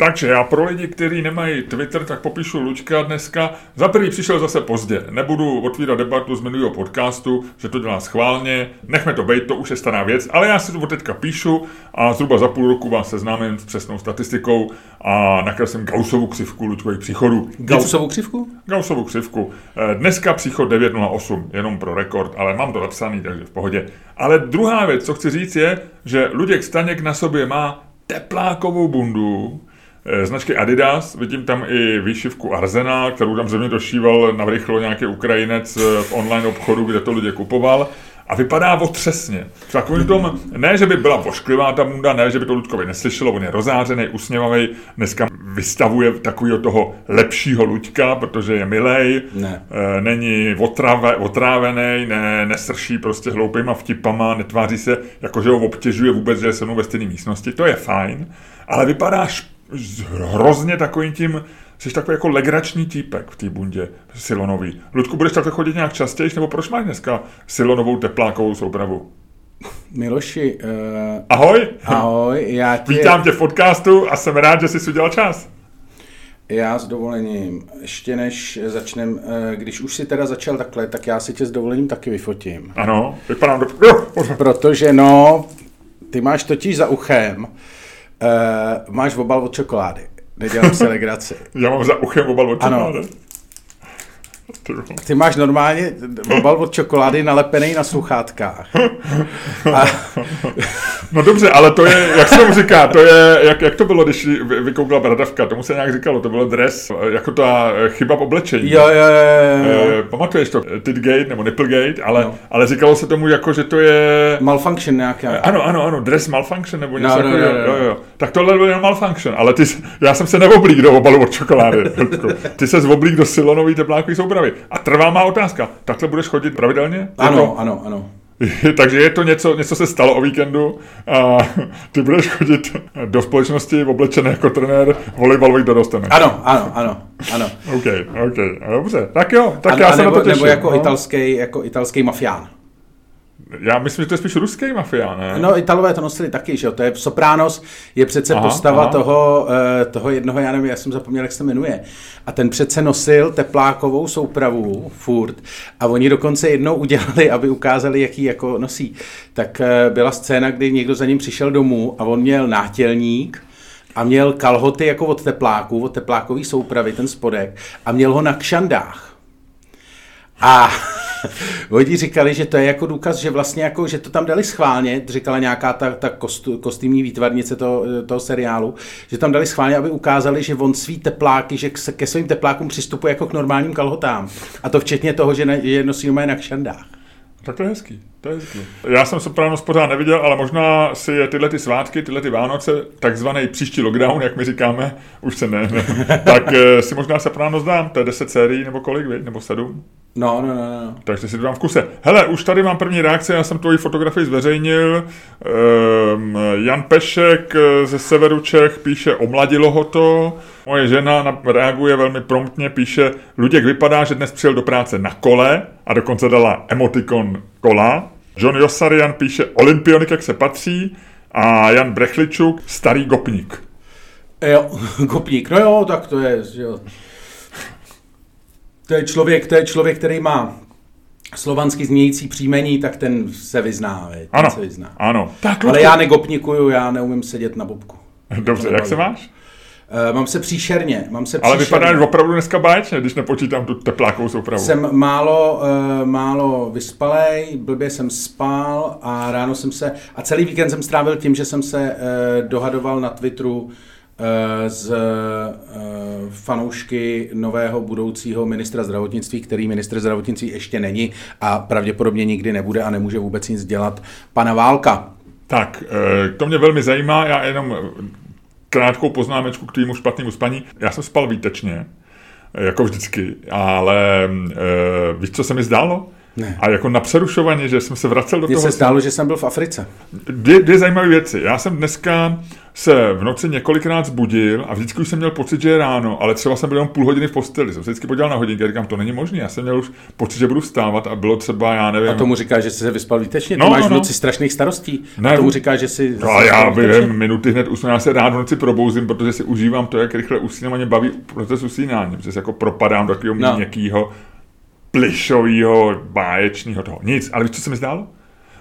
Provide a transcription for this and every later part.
Takže já pro lidi, kteří nemají Twitter, tak popíšu Lučka dneska. Za prvý přišel zase pozdě. Nebudu otvírat debatu z minulého podcastu, že to dělá schválně. Nechme to být, to už je stará věc, ale já si to teďka píšu a zhruba za půl roku vás seznámím s přesnou statistikou a nakreslím Gaussovu křivku Lučkových příchodů. Gaussovu křivku? Gaussovu křivku. Eh, dneska příchod 908, jenom pro rekord, ale mám to napsaný, takže v pohodě. Ale druhá věc, co chci říct, je, že Luděk Staněk na sobě má teplákovou bundu, značky Adidas, vidím tam i výšivku Arzena, kterou tam země došíval na rychlo nějaký Ukrajinec eh, v online obchodu, kde to lidé kupoval. A vypadá otřesně. V takovým tom, ne, že by byla vošklivá ta munda, ne, že by to Ludkovi neslyšelo, on je rozářený, usměvavý, dneska vystavuje takového toho lepšího Luďka, protože je milej, ne. e, není otrave, otrávený, ne, nesrší prostě hloupýma vtipama, netváří se, jako že ho obtěžuje vůbec, že je se mnou ve stejné místnosti, to je fajn, ale vypadá špatně hrozně takovým tím, jsi takový jako legrační týpek v té bundě silonový. Ludku, budeš takhle chodit nějak častěji, nebo proč máš dneska silonovou teplákovou soupravu? Miloši, uh... ahoj. Ahoj, já tě... Vítám tě v podcastu a jsem rád, že jsi udělal čas. Já s dovolením, ještě než začnem, eh, když už si teda začal takhle, tak já si tě s dovolením taky vyfotím. Ano, vypadám do... Protože no, ty máš totiž za uchem máš obal od čokolády. Nedělám si legraci. Já mám za uchem obal od čokolády. Ano. Ty máš normálně obal od čokolády nalepený na sluchátkách. A... No dobře, ale to je, jak se tomu říká, to je, jak, jak to bylo, když vykoukla bradavka, tomu se nějak říkalo, to bylo dres, jako ta chyba v oblečení. Jo, jo, jo, jo. E, pamatuješ to, titgate nebo nipplegate, ale, no. ale říkalo se tomu jako, že to je... Malfunction nějaká. Ano, ano, ano, dress malfunction nebo něco no, no, no, no, jo, jo. Tak tohle bylo jenom malfunction, ale ty, já jsem se neoblík do obalu od čokolády. ty se zoblík do silonový teplákový soupravy. A trvá má otázka, takhle budeš chodit pravidelně? Ano, to... ano, ano. Takže je to něco, něco se stalo o víkendu a ty budeš chodit do společnosti oblečený jako trenér volejbalových dorostenek. Ano, ano, ano, ano. OK, OK, dobře. Tak jo, tak a, já se nebo, na to těším. Nebo jako, no? italský, jako italský mafián. Já myslím, že to je spíš ruský mafia, ne? No, Italové to nosili taky, že jo. To je Sopranos, je přece aha, postava aha. Toho, eh, toho jednoho, já nevím, já jsem zapomněl, jak se jmenuje. A ten přece nosil teplákovou soupravu furt. A oni dokonce jednou udělali, aby ukázali, jaký jako nosí. Tak eh, byla scéna, kdy někdo za ním přišel domů a on měl nátělník, a měl kalhoty jako od tepláků, od teplákový soupravy, ten spodek, a měl ho na kšandách. A oni říkali, že to je jako důkaz, že vlastně jako, že to tam dali schválně, říkala nějaká ta, ta kostu, kostýmní výtvarnice toho, toho seriálu, že tam dali schválně, aby ukázali, že on svý tepláky, že ke svým teplákům přistupuje jako k normálním kalhotám. A to včetně toho, že, ne, že nosí na kšandách. Tak to je hezký, to je hezký. Já jsem Sopranos pořád neviděl, ale možná si je tyhle ty svátky, tyhle ty Vánoce, takzvaný příští lockdown, jak my říkáme, už se ne, ne tak eh, si možná Sopranos dám, to je 10 sérií nebo kolik, nebo 7? No, no, no, no. Takže si to dám v kuse. Hele, už tady mám první reakce, já jsem tvoji fotografii zveřejnil. Um, Jan Pešek eh, ze severu Čech píše, omladilo ho to. Moje žena reaguje velmi promptně, píše, Luděk vypadá, že dnes přijel do práce na kole a dokonce dala emotikon kola. John Josarian píše, olympionik, jak se patří. A Jan Brechličuk, starý gopník. Jo, gopník, no jo, tak to je, jo. To je člověk, to je člověk, který má slovansky znějící příjmení, tak ten se vyzná. Ten ano, se vyzná. ano. Tak, Ale já negopnikuju, já neumím sedět na bobku. Dobře, jak se máš? Uh, mám se příšerně, mám se Ale vypadáš opravdu dneska báječně, když nepočítám tu teplákovou soupravu. Jsem málo, uh, málo vyspalej, blbě jsem spal a ráno jsem se, a celý víkend jsem strávil tím, že jsem se uh, dohadoval na Twitteru z fanoušky nového budoucího ministra zdravotnictví, který ministr zdravotnictví ještě není a pravděpodobně nikdy nebude a nemůže vůbec nic dělat, pana Válka. Tak, to mě velmi zajímá, já jenom krátkou poznámečku k tvýmu špatnému spaní. Já jsem spal výtečně, jako vždycky, ale víš, co se mi zdálo? Ne. A jako napřerušovaně, že jsem se vracel do Mně toho... se zdálo, že jsem byl v Africe. Dvě, dvě zajímavé věci. Já jsem dneska se v noci několikrát zbudil a vždycky už jsem měl pocit, že je ráno, ale třeba jsem byl jenom půl hodiny v posteli. Jsem se vždycky podíval na hodinky a říkám, to není možné. Já jsem měl už pocit, že budu vstávat a bylo třeba, já nevím. A tomu říká, že jsi se vyspal výtečně? No, Ty máš no, no. v noci strašných starostí. Ne, a tomu říká, že si. No, ale já během minuty hned usnu, já se rád v noci probouzím, protože si užívám to, jak rychle usínám a mě baví proces usínání, protože se jako propadám do takového no. měkkého, plišového, báječního toho. Nic, ale víš, co se mi zdálo?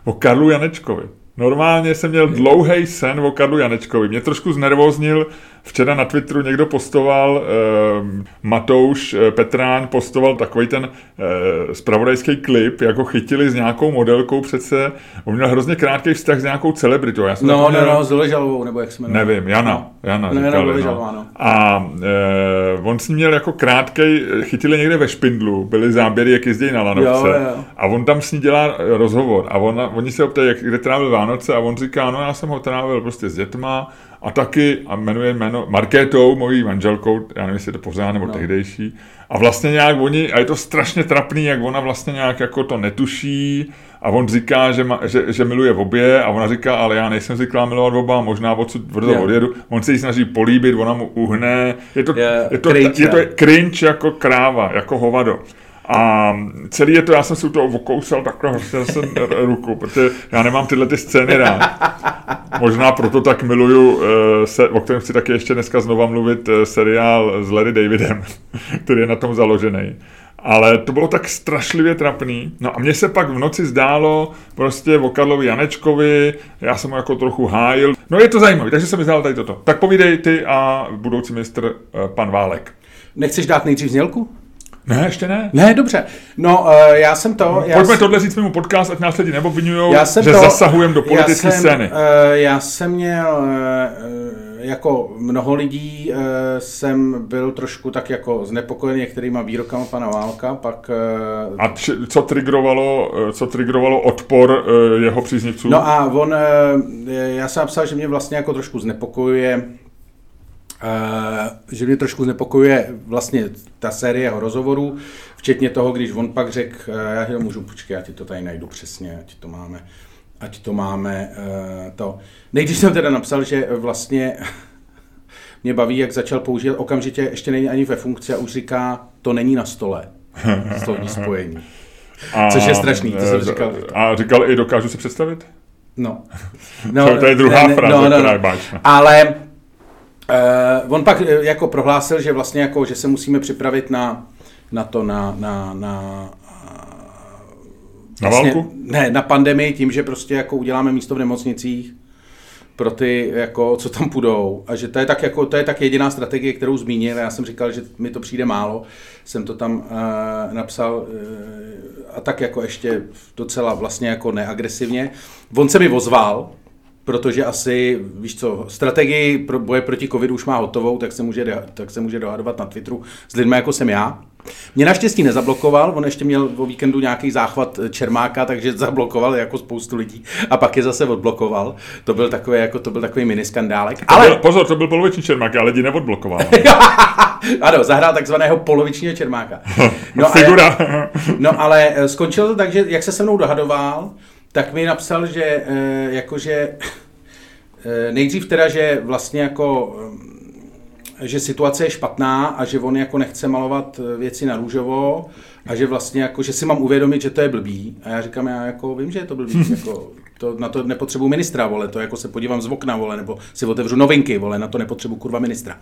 O Karlu Janečkovi. Normálně jsem měl dlouhý sen o Karlu Janečkovi. Mě trošku znervoznil, včera na Twitteru někdo postoval, eh, Matouš eh, Petrán postoval takový ten eh, spravodajský klip, jako chytili s nějakou modelkou přece. On měl hrozně krátký vztah s nějakou celebritou. Já jsem no, no, no, s Doležalovou, nebo jak se jmenuje. Nevím, Jana. Jana ne, říkali, ne, no. no. A eh, on s ní měl jako krátký, chytili někde ve Špindlu, byly záběry, jak jezdí na lanovce. Jo, jo. A on tam s ní dělá rozhovor. A ona, oni se optají, jak, kde trávil Vánoce a on říká, no já jsem ho trávil prostě s dětma a taky, a jmenuje jméno Markétou, mojí manželkou, já nevím, jestli je to pořád nebo no. tehdejší. A vlastně nějak oni, a je to strašně trapný, jak ona vlastně nějak jako to netuší a on říká, že, ma, že, že miluje obě a ona říká, ale já nejsem zvyklá milovat oba, možná odsud brzo yeah. odjedu. On se jí snaží políbit, ona mu uhne. Je to, yeah, je to, cringe, je to cringe jako kráva, jako hovado. A celý je to, já jsem si toho okousal takhle, hořel jsem ruku, protože já nemám tyhle ty scény rád. Možná proto tak miluju, eh, se, o kterém chci taky ještě dneska znova mluvit, eh, seriál s Larry Davidem, který je na tom založený. Ale to bylo tak strašlivě trapný. No a mně se pak v noci zdálo prostě o Karlovi Janečkovi, já jsem ho jako trochu hájil. No je to zajímavé, takže se mi zdálo tady toto. Tak povídej ty a budoucí ministr eh, pan Válek. Nechceš dát nejdřív znělku? Ne, ještě ne. Ne, dobře. No, uh, já jsem to... No, já pojďme jsem, tohle říct mému podcast, ať nás lidi neobvinují, že to, zasahujeme do politické scény. Uh, já jsem měl... Uh, jako mnoho lidí uh, jsem byl trošku tak jako znepokojený některýma výrokama pana Válka, pak... Uh, a či, co trigrovalo, co trigrovalo odpor uh, jeho příznivců? No a on, uh, já jsem napsal, že mě vlastně jako trošku znepokojuje že mě trošku znepokojuje vlastně ta série jeho rozhovorů, včetně toho, když on pak řekl, uh, já to můžu, počkej, já ti to tady najdu přesně, ať to máme, ať to máme uh, to. Nejdřív jsem teda napsal, že vlastně mě baví, jak začal používat okamžitě, ještě není ani ve funkci a už říká, to není na stole, slovní spojení. A, Což je strašný, to jsem říkal. A říkal i dokážu si představit? No. no to, je druhá ne, fráze, no, no, která je báčná. Ale Uh, on pak eh, jako prohlásil, že vlastně jako, že se musíme připravit na, na to, na, na, na Vlastně, na válku? Ne, na pandemii tím, že prostě jako uděláme místo v nemocnicích pro ty, jako, co tam půjdou. A že to je tak, jako, to je tak jediná strategie, kterou zmínil. Já jsem říkal, že mi to přijde málo. Jsem to tam uh, napsal uh, a tak jako ještě docela vlastně jako neagresivně. On se mi ozval, protože asi, víš co, strategii pro boje proti covidu už má hotovou, tak se může, tak se může dohadovat na Twitteru s lidmi, jako jsem já. Mě naštěstí nezablokoval, on ještě měl o víkendu nějaký záchvat Čermáka, takže zablokoval jako spoustu lidí a pak je zase odblokoval. To byl takový, jako, to byl takový mini skandálek. To ale... Byl, pozor, to byl poloviční Čermák, ale lidi neodblokoval. ano, zahrál takzvaného polovičního Čermáka. No, Figura. Ale, no ale eh, skončilo to tak, že jak se se mnou dohadoval, tak mi napsal, že eh, jakože eh, nejdřív teda, že vlastně jako eh, že situace je špatná a že on jako nechce malovat věci na růžovo a že vlastně jako, že si mám uvědomit, že to je blbý. A já říkám, já jako vím, že je to blbý, jako, to, na to nepotřebuji ministra, vole, to jako se podívám z okna, vole, nebo si otevřu novinky, vole, na to nepotřebuji kurva ministra.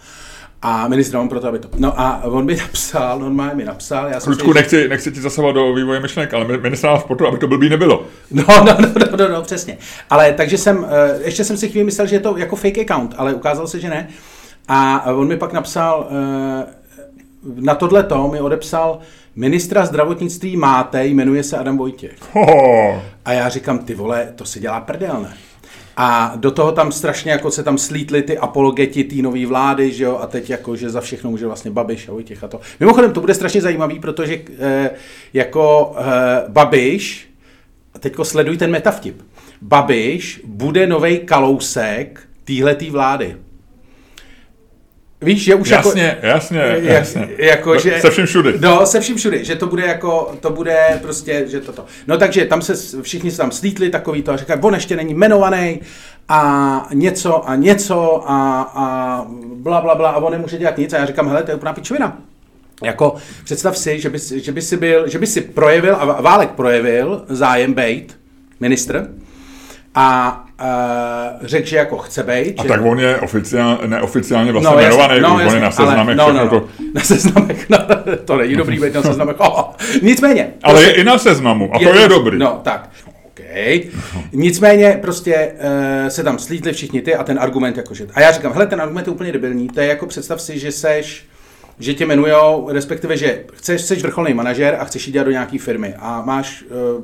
A ministr mám proto, aby to. No a on mi napsal, normálně mi napsal. Já Ludku, nechci, nechci ti zasahovat do vývoje myšlenek, ale ministr mám proto, aby to blbý nebylo. No, no, no, no, no, no, přesně. Ale takže jsem, eh, ještě jsem si chvíli myslel, že je to jako fake account, ale ukázalo se, že ne. A on mi pak napsal, eh, na tohle to mi odepsal, ministra zdravotnictví máte, jmenuje se Adam Vojtěch. Oh. A já říkám, ty vole, to si dělá prdel, ne? A do toho tam strašně jako se tam slítly ty apologeti té nové vlády, že jo, a teď jako, že za všechno může vlastně Babiš a Vojtěch a to. Mimochodem, to bude strašně zajímavý, protože eh, jako eh, Babiš, a teďko sleduj ten metavtip, Babiš bude nový kalousek téhletý vlády. Víš, že už jasně, jako... Jasně, jasně, jasně. Jako, že, se vším všudy. No, se vším všudy, že to bude jako, to bude prostě, že toto. No takže tam se, všichni se tam slítli takový to a říkají, on ještě není jmenovaný a něco a něco a, a bla, bla, bla a on nemůže dělat nic a já říkám, hele, to je úplná pičovina. Jako představ si, že by, že by si byl, že by si projevil, a Válek projevil zájem bejt, ministr, a uh, řekl, že jako chce být. A že... tak on je oficiál, neoficiálně vlastně no, jmenovaný, no, on je na seznamech. Ale, no, no, no, na seznamech, no, to není dobrý být na seznamech. Oh, nicméně. Ale prostě, je i na seznamu a je, to je dobrý. No, tak. Okay. Nicméně prostě uh, se tam slítli všichni ty a ten argument jakože... A já říkám, hele, ten argument je úplně debilní, to je jako představ si, že seš že tě jmenujou, respektive, že chceš, jsi vrcholný manažer a chceš jít dělat do nějaké firmy a máš uh,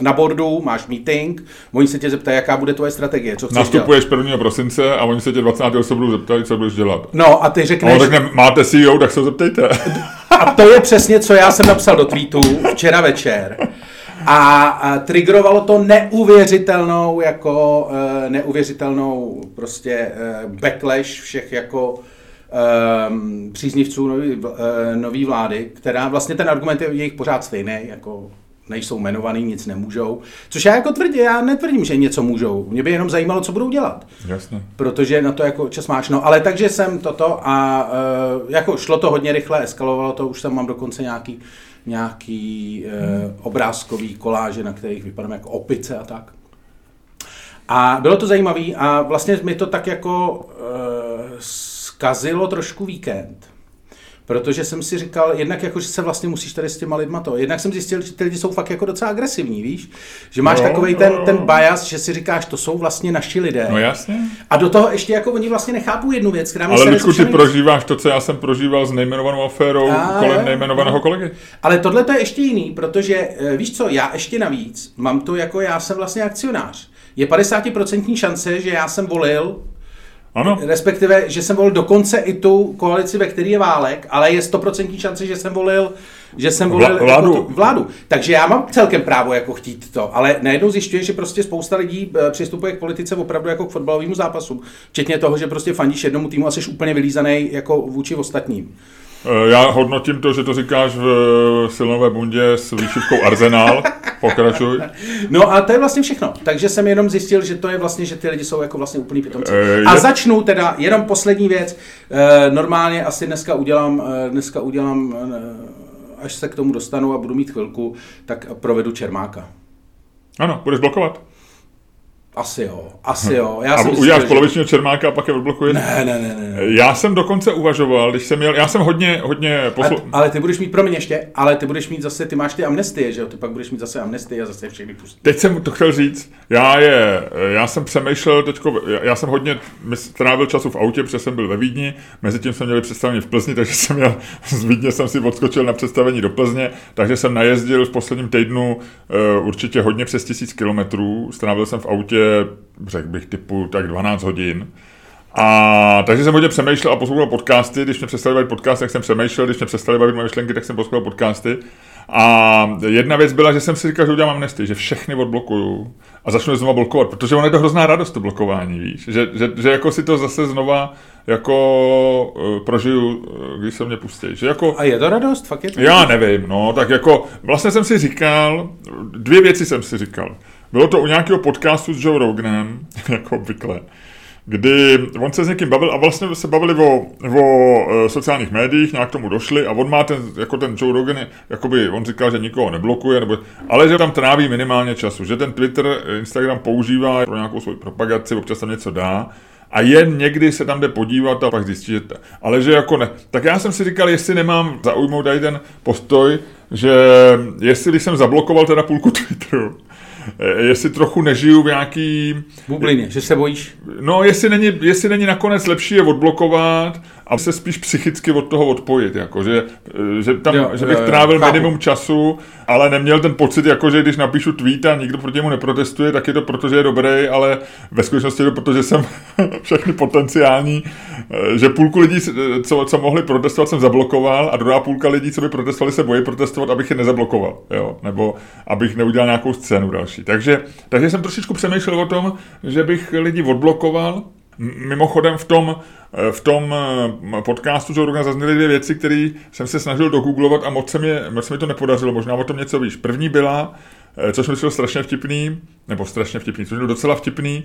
na bordu, máš meeting, oni se tě zeptají, jaká bude tvoje strategie, co chceš Nastupuješ dělat. 1. prosince a oni se tě 20. se budou zeptat, co budeš dělat. No a ty řekneš... A on řekne, máte CEO, tak se zeptejte. A to je přesně, co já jsem napsal do tweetu včera večer. A, a triggerovalo to neuvěřitelnou, jako uh, neuvěřitelnou prostě uh, backlash všech jako um, příznivců nový, uh, nový vlády, která vlastně ten argument je jejich pořád stejný, jako nejsou jmenovaný, nic nemůžou. Což já jako tvrdím, já netvrdím, že něco můžou. Mě by jenom zajímalo, co budou dělat. Jasně. Protože na to jako čas máš. No, ale takže jsem toto a uh, jako šlo to hodně rychle, eskalovalo to, už tam mám dokonce nějaký, nějaký uh, obrázkový koláže, na kterých vypadám jako opice a tak. A bylo to zajímavé a vlastně mi to tak jako uh, zkazilo trošku víkend Protože jsem si říkal, jednak jako, že se vlastně musíš tady s těma lidma to. Jednak jsem zjistil, že ty lidi jsou fakt jako docela agresivní, víš? Že máš no, takový ten, ten bias, že si říkáš, to jsou vlastně naši lidé. No jasně. A do toho ještě jako oni vlastně nechápou jednu věc, která Ale Ludku, ty prožíváš to, co já jsem prožíval s nejmenovanou aférou a, kolem nejmenovaného kolegy. Ale tohle to je ještě jiný, protože eh, víš co, já ještě navíc mám to jako, já jsem vlastně akcionář. Je 50% šance, že já jsem volil ano. Respektive, že jsem volil dokonce i tu koalici, ve které je válek, ale je 100% šance, že jsem volil že jsem volil Vla, vládu. Jako tu, vládu. Takže já mám celkem právo jako chtít to, ale najednou zjišťuje, že prostě spousta lidí eh, přistupuje k politice opravdu jako k fotbalovému zápasu. Včetně toho, že prostě fandíš jednomu týmu a jsi úplně vylízaný jako vůči ostatním. Eh, já hodnotím to, že to říkáš v eh, silnové bundě s výšivkou Arzenál. Pokračuj. No a to je vlastně všechno. Takže jsem jenom zjistil, že to je vlastně, že ty lidi jsou jako vlastně úplný pitomci. E, a začnu teda, jenom poslední věc. Normálně asi dneska udělám, dneska udělám, až se k tomu dostanu a budu mít chvilku, tak provedu Čermáka. Ano, budeš blokovat. Asi jo, asi jo. Já a jsem uděláš že... polovičního čermáka a pak je odblokuješ? Ne, ne, ne, ne. Já jsem dokonce uvažoval, když jsem měl, já jsem hodně, hodně poslu... ale, ale, ty budeš mít, pro mě ještě, ale ty budeš mít zase, ty máš ty amnestie, že jo? Ty pak budeš mít zase amnestie a zase všechny pustit. Teď jsem to chtěl říct, já je, já jsem přemýšlel teďko, já jsem hodně strávil času v autě, protože jsem byl ve Vídni, mezi tím jsme měli představení v Plzni, takže jsem měl, z Vídně jsem si odskočil na představení do Plzně, takže jsem najezdil v posledním týdnu uh, určitě hodně přes tisíc kilometrů, strávil jsem v autě řekl bych, typu tak 12 hodin. A takže jsem hodně přemýšlel a poslouchal podcasty, když mě přestali bavit podcasty, tak jsem přemýšlel, když mě přestali bavit moje myšlenky, tak jsem poslouchal podcasty. A jedna věc byla, že jsem si říkal, že udělám amnesty, že všechny odblokuju a začnu je znova blokovat, protože ono je to hrozná radost, to blokování, víš, že, že, že jako si to zase znova jako uh, prožiju, uh, když se mě pustí. Že jako, a je to radost? Fakt je to Já nevím, no, tak jako vlastně jsem si říkal, dvě věci jsem si říkal. Bylo to u nějakého podcastu s Joe Roganem, jako obvykle, kdy on se s někým bavil a vlastně se bavili o, o e, sociálních médiích, nějak tomu došli a on má ten, jako ten Joe Rogan, jakoby on říkal, že nikoho neblokuje, nebo, ale že tam tráví minimálně času, že ten Twitter, Instagram používá pro nějakou svou propagaci, občas tam něco dá, a jen někdy se tam jde podívat a pak zjistí, že to, ale že jako ne. Tak já jsem si říkal, jestli nemám zaujmout tady ten postoj, že jestli jsem zablokoval teda půlku Twitteru, jestli trochu nežiju v nějaký... Bublině, že se bojíš? No, jestli není, jestli není nakonec lepší je odblokovat a se spíš psychicky od toho odpojit, jako, že, že, tam, jo, že bych jo, trávil chápu. minimum času, ale neměl ten pocit, jako, že když napíšu tweet a nikdo proti němu neprotestuje, tak je to proto, že je dobrý, ale ve skutečnosti je to proto, že jsem všechny potenciální, eh, že půlku lidí, co, co mohli protestovat, jsem zablokoval a druhá půlka lidí, co by protestovali, se bojí protestovat, abych je nezablokoval, jo? nebo abych neudělal nějakou scénu další. Takže, takže jsem trošičku přemýšlel o tom, že bych lidi odblokoval, Mimochodem v tom, eh, v tom eh, podcastu Joe Rogan zazněly dvě věci, které jsem se snažil dogooglovat a moc se, moc se mi to nepodařilo. Možná o tom něco víš. První byla, což mi strašně vtipný, nebo strašně vtipný, což je docela vtipný.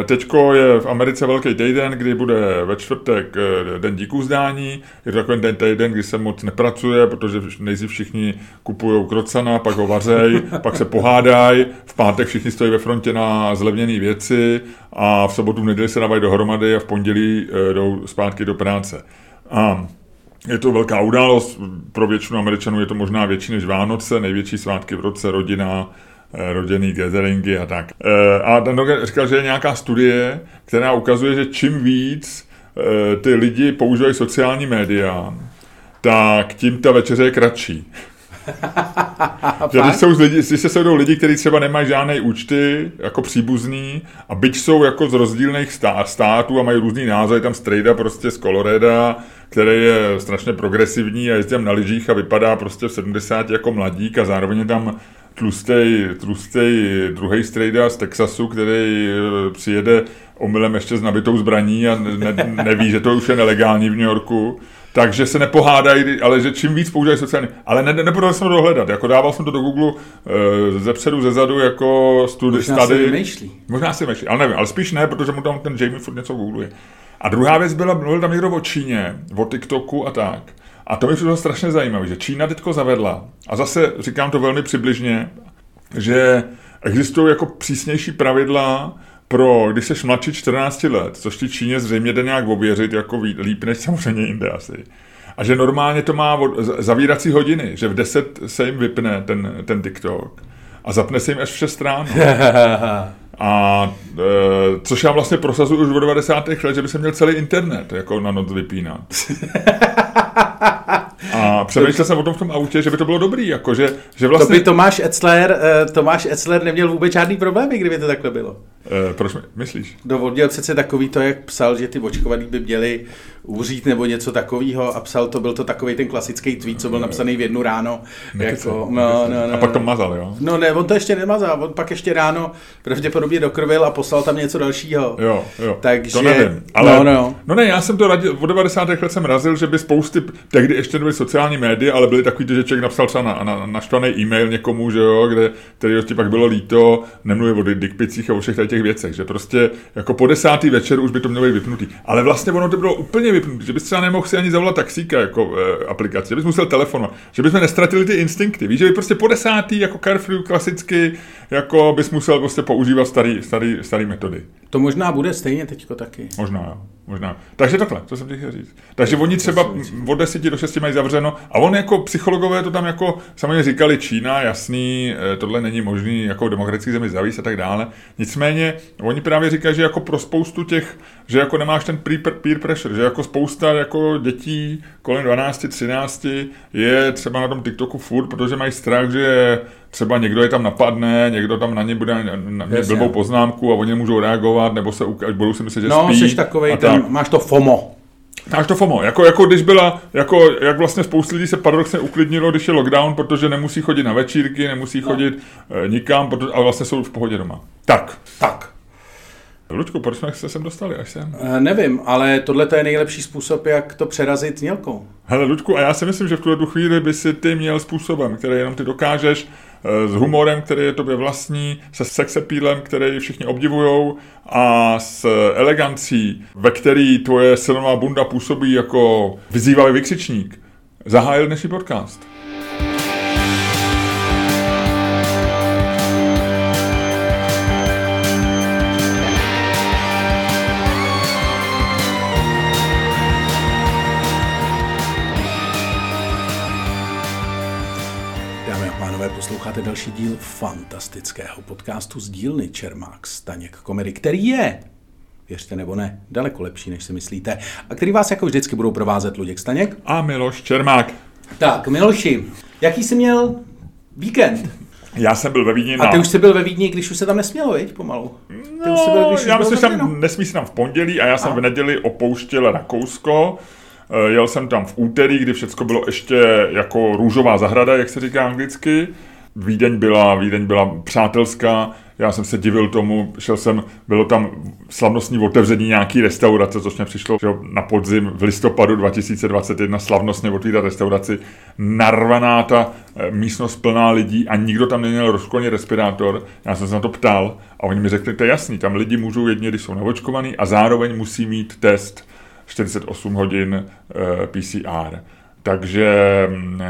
Eh, teďko je v Americe velký týden, kdy bude ve čtvrtek eh, den díků zdání. Je to takový den týden, kdy se moc nepracuje, protože nejdřív všichni kupují krocana, pak ho vařej, pak se pohádají, v pátek všichni stojí ve frontě na zlevněné věci a v sobotu, v neděli se dávají dohromady a v pondělí jdou zpátky do práce. A je to velká událost, pro většinu Američanů je to možná větší než Vánoce, největší svátky v roce, rodina, eh, rodinný gatheringy a tak. Eh, a Dan říkal, že je nějaká studie, která ukazuje, že čím víc eh, ty lidi používají sociální média, tak tím ta večeře je kratší. že když, jsou lidi, když se sejdou lidi, kteří třeba nemají žádné účty, jako příbuzný, a byť jsou jako z rozdílných států a mají různý názory, tam strejda prostě z Coloreda, který je strašně progresivní a jezdí tam na lyžích a vypadá prostě v 70 jako mladík a zároveň je tam tlustý, tlustý druhý strejda z Texasu, který eh, přijede omylem ještě s nabitou zbraní a ne, neví, že to už je nelegální v New Yorku. Takže se nepohádají, ale že čím víc používají sociální... Ale ne, ne, nepodařilo jsem to dohledat. Jako dával jsem to do Google e, ze předu, ze zadu jako studi, Možná study. si vymýšlí. Možná si vymýšlí, ale nevím. Ale spíš ne, protože mu tam ten Jamie furt něco googluje. A druhá věc byla, mluvil tam někdo o Číně, o TikToku a tak. A to mi přišlo strašně zajímavé, že Čína teďko zavedla, a zase říkám to velmi přibližně, že existují jako přísnější pravidla pro, když jsi mladší 14 let, což ti Číně zřejmě jde nějak ověřit jako líp než samozřejmě jinde asi. A že normálně to má zavírací hodiny, že v 10 se jim vypne ten, ten TikTok a zapne se jim až v 6 ráno. A e, což já vlastně prosazuju už od 90. let, že by se měl celý internet jako na noc vypínat. A přemýšlel jsem o tom v tom autě, že by to bylo dobrý, jako že, že vlastně... To by Tomáš Etzler, eh, Tomáš Etzler neměl vůbec žádný problémy, kdyby to takhle bylo. E, proč myslíš? Dovodil přece takový to, jak psal, že ty očkovaný by měli uřít nebo něco takového a psal to, byl to takový ten klasický tweet, co byl napsaný v jednu ráno. Nekece, jako, no, no, no, a pak to mazal, jo? No ne, on to ještě nemazal, on pak ještě ráno pravděpodobně dokrvil a poslal tam něco dalšího. Jo, jo, Takže, to nevím. Ale, no, no. no ne, já jsem to radil, od 90. let jsem razil, že by spousty, tehdy ještě nebyly sociální média, ale byly takový, že člověk napsal třeba na, na, naštvaný e-mail někomu, že jo, kde, který ti pak bylo líto, nemluvím o dickpicích a o všech těch věcech, že prostě jako po desátý večer už by to mělo být vypnutý. Ale vlastně ono to bylo úplně vypnutý, že bys třeba nemohl si ani zavolat taxíka jako e, aplikaci, že bys musel telefonovat, že bychom nestratili ty instinkty, víš, že by prostě po desátý jako Carefree klasicky, jako bys musel prostě používat starý, starý, starý metody. To možná bude stejně teďko taky. Možná, jo. Možná. Takže takhle, co jsem chtěl říct. Takže oni třeba od 10 do 6 mají zavřeno a on jako psychologové to tam jako samozřejmě říkali Čína, jasný, eh, tohle není možný jako demokratický zemi zavíst a tak dále. Nicméně oni právě říkají, že jako pro spoustu těch, že jako nemáš ten peer pressure, že jako spousta jako dětí kolem 12, 13 je třeba na tom TikToku furt, protože mají strach, že třeba někdo je tam napadne, někdo tam na ně bude na ně blbou poznámku a oni můžou reagovat, nebo se budou si myslet, že no, spí. No, jsi takovej, ten, tak. máš to FOMO. Máš to FOMO, jako, jako když byla, jako, jak vlastně spoustu lidí se paradoxně uklidnilo, když je lockdown, protože nemusí chodit na večírky, nemusí no. chodit e, nikam, protože, a vlastně jsou v pohodě doma. Tak. Tak. Lučku, proč jsme se sem dostali až sem? E, nevím, ale tohle je nejlepší způsob, jak to přerazit mělkou. Hele, Lučku, a já si myslím, že v tuhle chvíli by si ty měl způsobem, který jenom ty dokážeš, s humorem, který je tobě vlastní, se sexepílem, který všichni obdivují a s elegancí, ve který tvoje silná bunda působí jako vyzývavý vykřičník, zahájil dnešní podcast. Posloucháte další díl fantastického podcastu z dílny Čermák Staněk Komedy, který je, věřte nebo ne, daleko lepší, než si myslíte, a který vás jako vždycky budou provázet Luděk Staněk a Miloš Čermák. Tak, Miloši, jaký jsi měl víkend? Já jsem byl ve Vídni. Na... A ty už jsi byl ve Vídni, když už se tam nesmělo, viď, pomalu? Ty no, už jsi byl, když já myslím, že tam nesmí se tam v pondělí a já jsem a? v neděli opouštěl Rakousko. Eh, jel jsem tam v úterý, kdy všechno bylo ještě jako růžová zahrada, jak se říká anglicky. Vídeň byla, Vídeň byla přátelská, já jsem se divil tomu, šel jsem, bylo tam slavnostní otevření nějaký restaurace, což mě přišlo že na podzim v listopadu 2021 slavnostně otvírat restauraci, narvaná ta eh, místnost plná lidí a nikdo tam neměl rozkloně respirátor. Já jsem se na to ptal a oni mi řekli, to je jasný, tam lidi můžou jedně, když jsou navočkovaný a zároveň musí mít test 48 hodin eh, PCR. Takže mm, eh,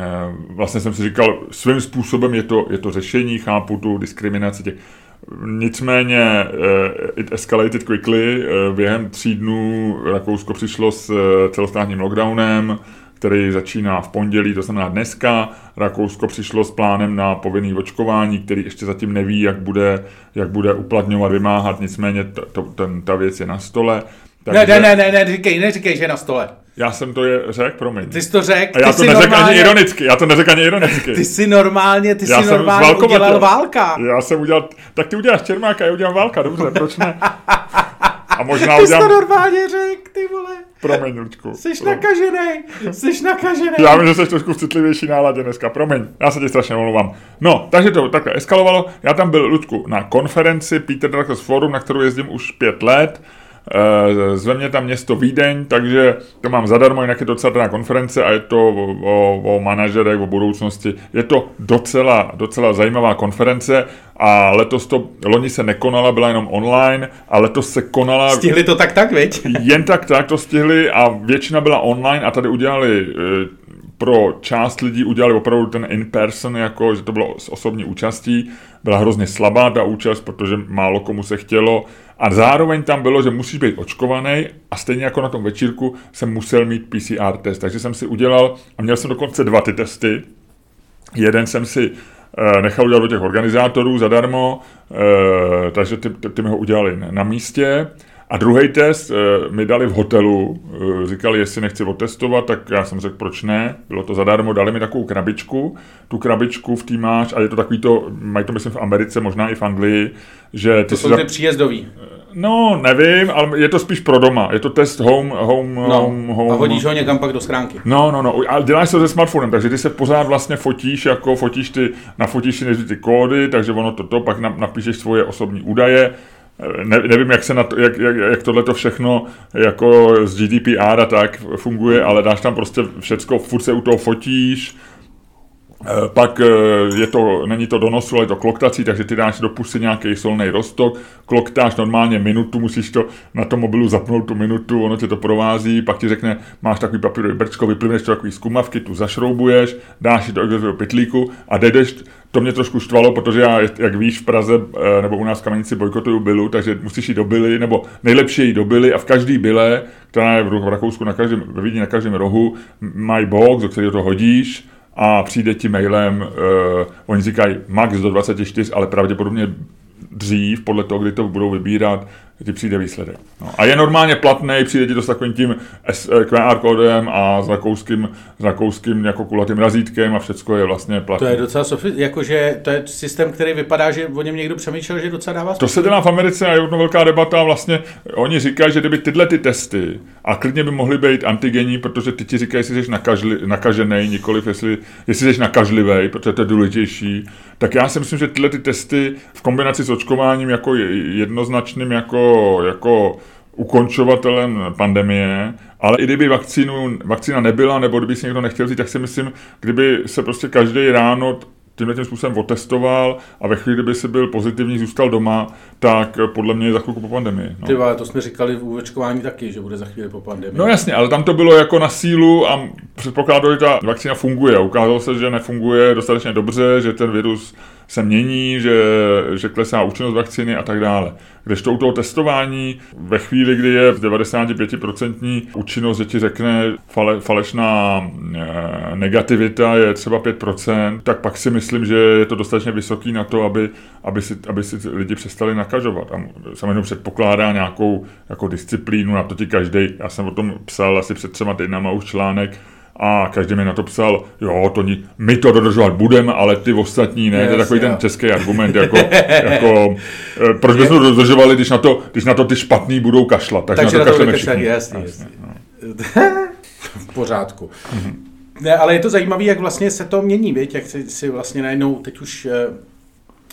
vlastně jsem si říkal, svým způsobem je to, je to řešení, chápu tu diskriminaci těch Nicméně uh, it escalated quickly. Uh, během tří dnů Rakousko přišlo s celostátním lockdownem, který začíná v pondělí, to znamená dneska. Rakousko přišlo s plánem na povinný očkování, který ještě zatím neví, jak bude, jak bude uplatňovat, vymáhat, nicméně to, to, ten, ta věc je na stole. Takže... Ne, ne, ne, ne, říkej, neříkej, že je na stole. Já jsem to je řekl, promiň. Ty jsi to řekl. A já to neřekl normálně... ani ironicky, já to neřekl ani ironicky. Ty jsi normálně, ty já jsi normálně udělal válka. Já jsem udělal, tak ty uděláš Čermáka, já udělám válka, dobře, proč ne? A možná ty udělám... jsi to normálně řekl, ty vole. Promiň, Lučku. Jsi nakažený, jsi nakažený. Já vím, že jsi trošku v citlivější náladě dneska, promiň, já se ti strašně omlouvám. No, takže to takhle eskalovalo. Já tam byl, Lučku, na konferenci Peter Druckers Forum, na kterou jezdím už pět let. Eh, zve mě tam město Vídeň, takže to mám zadarmo, jinak je to docela konference a je to o, o, o manažerech, o budoucnosti. Je to docela, docela zajímavá konference a letos to, loni se nekonala, byla jenom online a letos se konala... Stihli to tak tak, viď? Jen tak tak to stihli a většina byla online a tady udělali eh, pro část lidí udělali opravdu ten in-person, jako, že to bylo s osobní účastí. Byla hrozně slabá ta účast, protože málo komu se chtělo. A zároveň tam bylo, že musíš být očkovaný a stejně jako na tom večírku jsem musel mít PCR test. Takže jsem si udělal, a měl jsem dokonce dva ty testy. Jeden jsem si eh, nechal udělat do těch organizátorů zadarmo, eh, takže ty, ty, ty mi ho udělali na místě. A druhý test e, mi dali v hotelu, e, říkali, jestli nechci otestovat, tak já jsem řekl, proč ne, bylo to zadarmo, dali mi takovou krabičku, tu krabičku v tým máš, a je to takový to, mají to myslím v Americe, možná i v Anglii, že ty To jsou ty příjezdový. No, nevím, ale je to spíš pro doma. Je to test home, home, no, home, home. A hodíš ho někam pak do schránky. No, no, no. A děláš to se smartphonem, takže ty se pořád vlastně fotíš, jako fotíš ty, nafotíš si ty kódy, takže ono to, to pak napíšeš svoje osobní údaje, ne, nevím, jak, se na to, jak, jak, jak tohle to všechno jako z GDPR a tak funguje, ale dáš tam prostě všecko, furt se u toho fotíš, pak eh, je to, není to donosu, ale je to kloktací, takže ty dáš do pusy nějaký solný roztok, kloktáš normálně minutu, musíš to na tom mobilu zapnout tu minutu, ono tě to provází, pak ti řekne, máš takový papírový brčko, vyplivneš to takový zkumavky, tu zašroubuješ, dáš to do pytlíku a jdeš, to mě trošku štvalo, protože já, jak víš, v Praze eh, nebo u nás v Kamenici bojkotuju bylu, takže musíš jít do byly, nebo nejlepší jít do byly a v každý byle, která je v Rakousku na každém, Vídni na každém rohu, mají box, do kterého to hodíš, a přijde ti mailem, uh, oni říkají max do 24, ale pravděpodobně dřív, podle toho, kdy to budou vybírat, ti přijde výsledek. No. A je normálně platný, přijde ti to s takovým tím eh, QR kódem a s rakouským, s rakouským jako kulatým razítkem a všechno je vlastně platné. To je docela sofi- jakože to je systém, který vypadá, že o něm někdo přemýšlel, že docela dává To se dělá v Americe a je to velká debata. Vlastně oni říkají, že kdyby tyhle ty testy, a klidně by mohly být antigenní, protože ty ti říkají, jestli jsi nakažli, nakažený, nikoliv jestli, jestli jsi nakažlivý, protože to je důležitější. Tak já si myslím, že tyhle ty testy v kombinaci s očkováním jako jednoznačným jako jako ukončovatelem pandemie, ale i kdyby vakcínu, vakcína nebyla, nebo kdyby si někdo nechtěl vzít, tak si myslím, kdyby se prostě každý ráno tímhle tím způsobem otestoval a ve chvíli, kdyby si byl pozitivní, zůstal doma, tak podle mě je za chvilku po pandemii. No. Ty to jsme říkali v úvečkování taky, že bude za chvíli po pandemii. No jasně, ale tam to bylo jako na sílu a předpokládali, že ta vakcína funguje. Ukázalo se, že nefunguje dostatečně dobře, že ten virus se mění, že, že klesá účinnost vakcíny a tak dále. Když to u toho testování, ve chvíli, kdy je 95% účinnost, že ti řekne fale, falešná e, negativita je třeba 5%, tak pak si myslím, že je to dostatečně vysoký na to, aby, aby, si, aby si lidi přestali nakažovat. A samozřejmě předpokládá nějakou jako disciplínu, na to ti každý. Já jsem o tom psal asi před třema týdnama už článek, a každý mi na to psal, jo, to ní, my to dodržovat budeme, ale ty ostatní ne. Yes, to je takový jo. ten český argument, jako, jako eh, proč bychom to dodržovali, když na to, když na to ty špatný budou kašlat. Takže, Takže na to, kašleme všichni. Jasný, jasný. jasný. No. v pořádku. Mm-hmm. Ne, ale je to zajímavé, jak vlastně se to mění, viď? jak si, si vlastně najednou, teď už eh,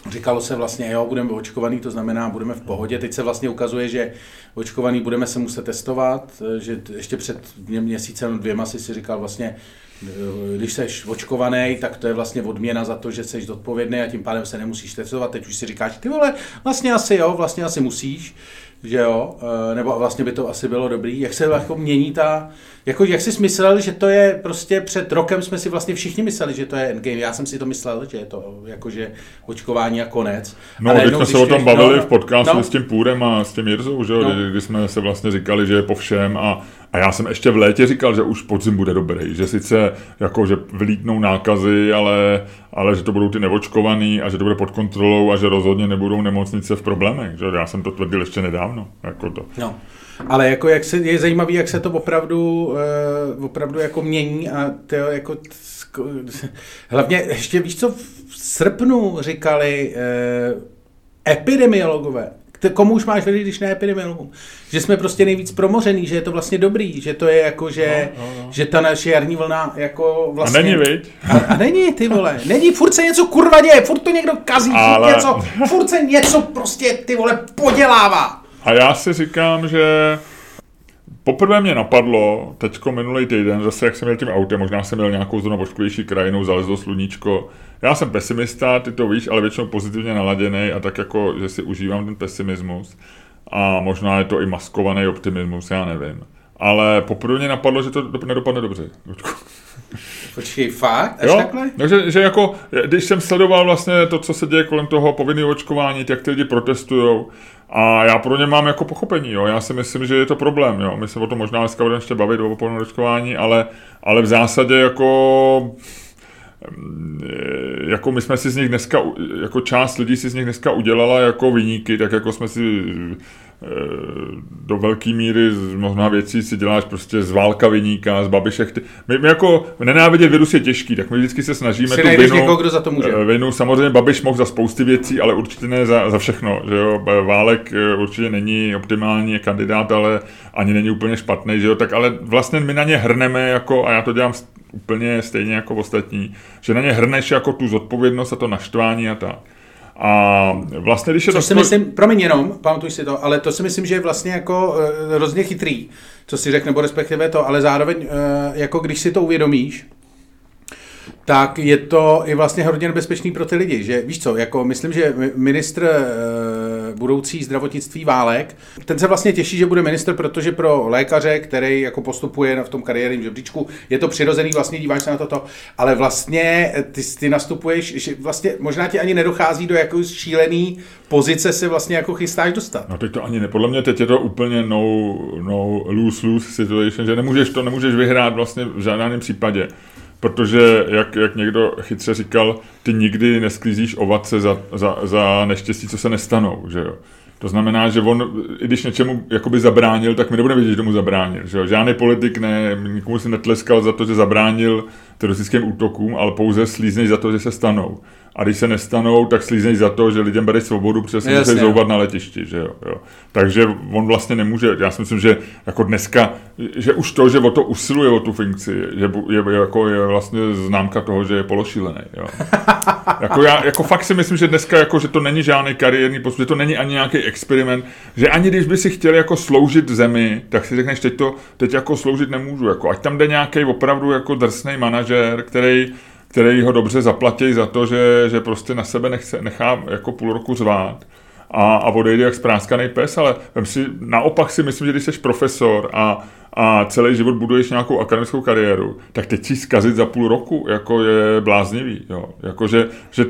Říkalo se vlastně, jo, budeme očkovaný, to znamená, budeme v pohodě. Teď se vlastně ukazuje, že očkovaný budeme se muset testovat, že ještě před měsícem, dvěma si si říkal vlastně, eh, když jsi očkovaný, tak to je vlastně odměna za to, že jsi zodpovědný a tím pádem se nemusíš testovat. Teď už si říkáš, ty vole, vlastně asi jo, vlastně asi musíš že jo, eh, nebo vlastně by to asi bylo dobrý, jak se jako mění ta, jako jak jsi myslel, že to je prostě před rokem jsme si vlastně všichni mysleli, že to je endgame, já jsem si to myslel, že je to jakože očkování a konec. No, a teď jsme se o tom bavili no, v podcastu no, s tím Půrem a s tím Jirzou, že jo, no. kdy jsme se vlastně říkali, že je po všem a a já jsem ještě v létě říkal, že už podzim bude dobrý, že sice jako, že vylítnou nákazy, ale, ale že to budou ty nevočkovaný a že to bude pod kontrolou a že rozhodně nebudou nemocnice v problémech. Že? Já jsem to tvrdil ještě nedávno. Jako to. No. Ale jako jak se, je zajímavé, jak se to opravdu, uh, opravdu jako mění a to jako hlavně ještě víš co, v srpnu říkali uh, epidemiologové, komu už máš vědět, když ne epidemiologům. Že jsme prostě nejvíc promořený, že je to vlastně dobrý, že to je jako, že, no, no, no. že ta naše jarní vlna jako vlastně... A není, viď? A, a není, ty vole. Není, furt se něco kurva děje, furt to někdo kazí, Ale... furt, něco, furt se něco prostě, ty vole, podělává. A já si říkám, že Poprvé mě napadlo, teďko minulý týden, zase jak jsem měl tím autem, možná jsem měl nějakou zónu vošklivější krajinu, zalezlo sluníčko. Já jsem pesimista, ty to víš, ale většinou pozitivně naladěný a tak jako, že si užívám ten pesimismus. A možná je to i maskovaný optimismus, já nevím. Ale poprvé mě napadlo, že to nedopadne dobře. Počkej, fakt? Až jo? takhle? No, že, jako, když jsem sledoval vlastně to, co se děje kolem toho povinného očkování, jak ty lidi protestují, a já pro ně mám jako pochopení, jo. Já si myslím, že je to problém, jo. My se o tom možná dneska budeme ještě bavit o povinném očkování, ale, ale v zásadě jako jako my jsme si z nich dneska, jako část lidí si z nich dneska udělala jako vyníky, tak jako jsme si do velké míry z mnoha věcí si děláš prostě z válka vyníka, z babišek. My, my jako nenávidět virus je těžký, tak my vždycky se snažíme si tu vinu, někoho, kdo za to může. Eh, vinu, samozřejmě Babiš mohl za spousty věcí, ale určitě ne za, za všechno. Že jo? Válek eh, určitě není optimální kandidát, ale ani není úplně špatný, že jo? tak ale vlastně my na ně hrneme jako, a já to dělám úplně stejně jako ostatní, že na ně hrneš jako tu zodpovědnost a to naštvání a tak. A vlastně, když je Což to... si myslím, promiň jenom, pamatuj si to, ale to si myslím, že je vlastně jako uh, hrozně chytrý, co si řekl, nebo respektive to, ale zároveň, uh, jako když si to uvědomíš, tak je to i vlastně hodně nebezpečný pro ty lidi, že víš co, jako myslím, že ministr e, budoucí zdravotnictví Válek, ten se vlastně těší, že bude ministr, protože pro lékaře, který jako postupuje v tom kariérním žebříčku, je to přirozený, vlastně díváš se na toto, ale vlastně ty, ty nastupuješ, že vlastně možná ti ani nedochází do jako šílený pozice se vlastně jako chystáš dostat. No teď to ani ne, podle mě teď je to úplně no, no lose-lose situation, že nemůžeš to, nemůžeš vyhrát vlastně v žádném případě protože, jak, jak někdo chytře říkal, ty nikdy nesklízíš ovace za, za, za neštěstí, co se nestanou, že jo. To znamená, že on, i když něčemu jakoby zabránil, tak my nebudeme vědět, že tomu zabránil. Že jo? Žádný politik ne, nikomu si netleskal za to, že zabránil teroristickým útokům, ale pouze slízneš za to, že se stanou. A když se nestanou, tak slíznej za to, že lidem bere svobodu, protože se musí zoubat na letišti. Že jo, jo. Takže on vlastně nemůže, já si myslím, že jako dneska, že už to, že o to usiluje o tu funkci, je, je, je, jako, je vlastně známka toho, že je pološílený. Jo. jako, já, jako fakt si myslím, že dneska jako, že to není žádný kariérní postup, že to není ani nějaký experiment, že ani když by si chtěl jako sloužit zemi, tak si řekneš, teď to teď jako sloužit nemůžu. Jako, ať tam jde nějaký opravdu jako drsný manažer, který který ho dobře zaplatí za to, že, že prostě na sebe nechce, nechá jako půl roku zvát a, a odejde jak spráskaný pes, ale si, naopak si myslím, že když jsi profesor a, a celý život buduješ nějakou akademickou kariéru, tak teď si zkazit za půl roku, jako je bláznivý, jo. Jako, že, že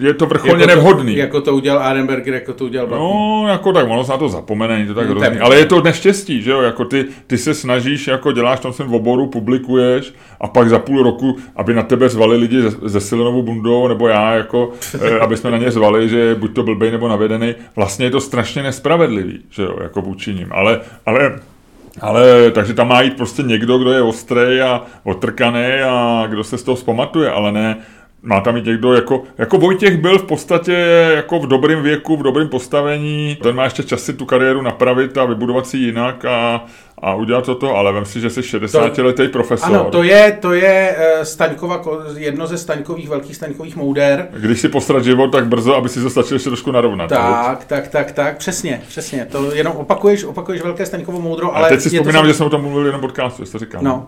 je to vrcholně jako nevhodný. To, jako to udělal Arenberger, jako to udělal Blatný. No, jako tak, ono se na to zapomene, není to tak no, hrozný. Ale je to neštěstí, že jo, jako ty, ty se snažíš, jako děláš v tom svém oboru, publikuješ a pak za půl roku, aby na tebe zvali lidi ze, ze Silenovou bundou, nebo já, jako, eh, aby jsme na ně zvali, že buď to blbej nebo navedený, vlastně je to strašně nespravedlivý, že jo, jako vůči ním. Ale, ale ale takže tam má jít prostě někdo, kdo je ostrý a otrkaný a kdo se z toho zpamatuje, ale ne, má tam i někdo, jako, jako Vojtěch byl v podstatě jako v dobrém věku, v dobrém postavení, ten má ještě čas si tu kariéru napravit a vybudovat si jinak a, a udělat toto, ale vem si, že jsi 60 letý profesor. Ano, to je, to je uh, Staňkova, jedno ze Staňkových, velkých Staňkových mouder. Když si postrat život tak brzo, aby si to stačil ještě trošku narovnat. Tak, tak, tak, tak, přesně, přesně. To jenom opakuješ, opakuješ velké Staňkovo moudro, ale... A teď si vzpomínám, to... že jsme o tom mluvili na podcastu, to říkám. No,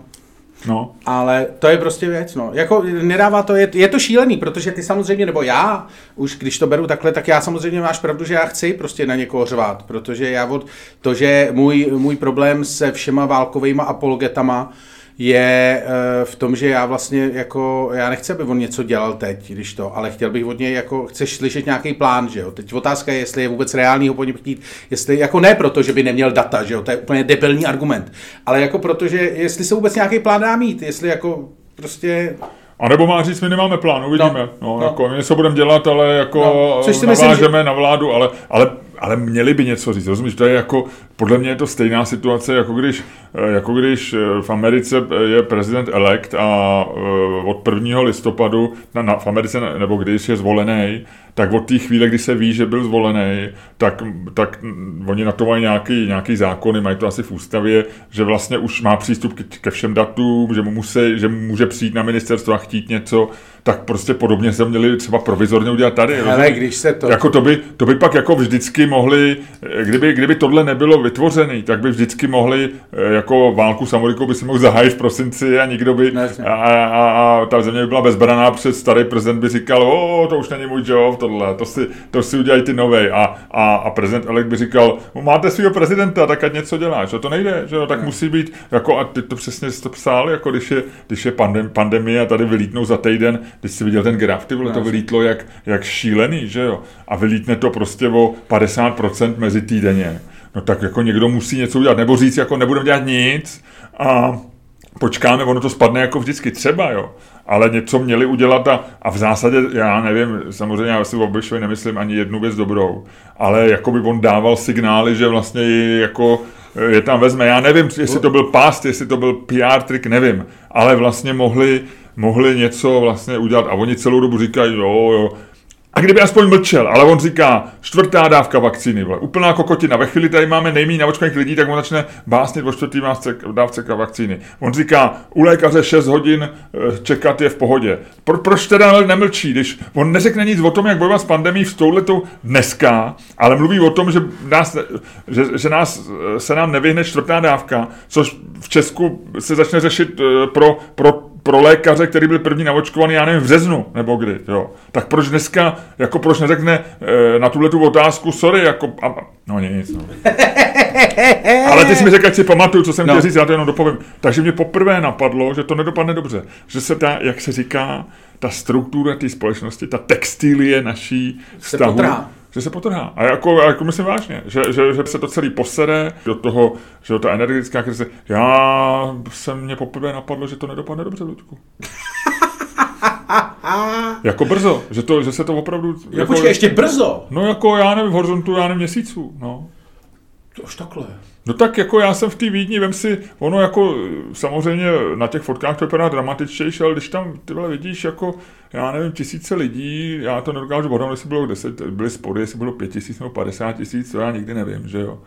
No. Ale to je prostě věc, no. Jako nedává to, je, je to šílený, protože ty samozřejmě, nebo já, už když to beru takhle, tak já samozřejmě máš pravdu, že já chci prostě na někoho řvát, protože já od to, že můj, můj problém se všema válkovými apologetama je eh, v tom, že já vlastně jako, já nechci, aby on něco dělal teď, když to, ale chtěl bych od něj jako, chceš slyšet nějaký plán, že jo. Teď otázka je, jestli je vůbec reálný ho po něm chtít, jestli, jako ne proto, že by neměl data, že jo, to je úplně debilní argument, ale jako proto, že jestli se vůbec nějaký plán dá mít, jestli jako prostě a nebo má říct, my nemáme plán, uvidíme. No, no, no. Jako, my něco budeme dělat, ale jako no, navážeme myslím, že... na vládu, ale, ale ale měli by něco říct. Rozumíš, to je jako, podle mě je to stejná situace, jako když, eh, jako když eh, v Americe je prezident elect a eh, od 1. listopadu na, na, v Americe, nebo když je zvolený, tak od té chvíle, kdy se ví, že byl zvolený, tak, tak oni na to mají nějaký, nějaký zákony, mají to asi v ústavě, že vlastně už má přístup ke, ke všem datům, že mu, musí, že mu může přijít na ministerstvo a chtít něco, tak prostě podobně se měli třeba provizorně udělat tady. Ale když se to... Jako to, by, to by pak jako vždycky mohli, kdyby, kdyby tohle nebylo vytvořené, tak by vždycky mohli eh, jako válku s Amerikou by si mohl zahájit v prosinci a nikdo by, a, a, a, ta země by byla bezbraná, před starý prezident by říkal, o, to už není můj job, tohle, to si, to si udělají ty novej. A, a, a prezident Elek by říkal, no, máte svého prezidenta, tak ať něco dělá, že to nejde, že jo, tak ne. musí být, jako a ty to přesně jste psal, jako když je, když je pandem, pandemie a tady vylítnou za týden, když jsi viděl ten graf, ty vole, to vylítlo jak, jak šílený, že jo, a vylítne to prostě o 50% mezi týdenně. No tak jako někdo musí něco udělat, nebo říct, jako nebudeme dělat nic a počkáme, ono to spadne jako vždycky třeba, jo. Ale něco měli udělat a, a v zásadě, já nevím, samozřejmě já si o nemyslím ani jednu věc dobrou, ale jako by on dával signály, že vlastně jako je tam vezme. Já nevím, jestli to byl past, jestli to byl PR trik, nevím, ale vlastně mohli, mohli něco vlastně udělat. A oni celou dobu říkají, jo, jo, a kdyby aspoň mlčel, ale on říká, čtvrtá dávka vakcíny, vole, úplná kokotina. Ve chvíli tady máme nejméně naočkaných lidí, tak on začne básnit o čtvrtý dávce vakcíny. On říká, u lékaře 6 hodin eh, čekat je v pohodě. Pro, proč teda nemlčí, když on neřekne nic o tom, jak bojovat s pandemí v touhletou dneska, ale mluví o tom, že, nás, že, že nás, eh, se nám nevyhne čtvrtá dávka, což v Česku se začne řešit eh, pro, pro pro lékaře, který byl první naočkovaný, já nevím, v březnu nebo kdy, jo. Tak proč dneska, jako proč neřekne e, na tuhle tu otázku, sorry, jako, a, no nic, no. Ale ty jsi mi řekl, ať si pamatuju, co jsem no. chtěl říct, já to jenom dopovím. Takže mě poprvé napadlo, že to nedopadne dobře. Že se ta, jak se říká, ta struktura té společnosti, ta textilie naší vztahu, že se potrhá. A jako, jako myslím vážně, že, že, že se to celý posere do toho, že ta energetická krize. Já jsem mě poprvé napadlo, že to nedopadne dobře, Ludku. jako brzo, že, to, že se to opravdu... Jo, jako, počkej, ještě brzo? No jako já nevím, v horizontu, já nevím, měsíců, no. To už takhle. No tak jako já jsem v té Vídni, vem si, ono jako samozřejmě na těch fotkách to vypadá dramatičtější, ale když tam ty vole vidíš jako, já nevím, tisíce lidí, já to nedokážu bodnout, jestli bylo deset, byly spory, jestli bylo pět tisíc nebo padesát tisíc, to já nikdy nevím, že jo.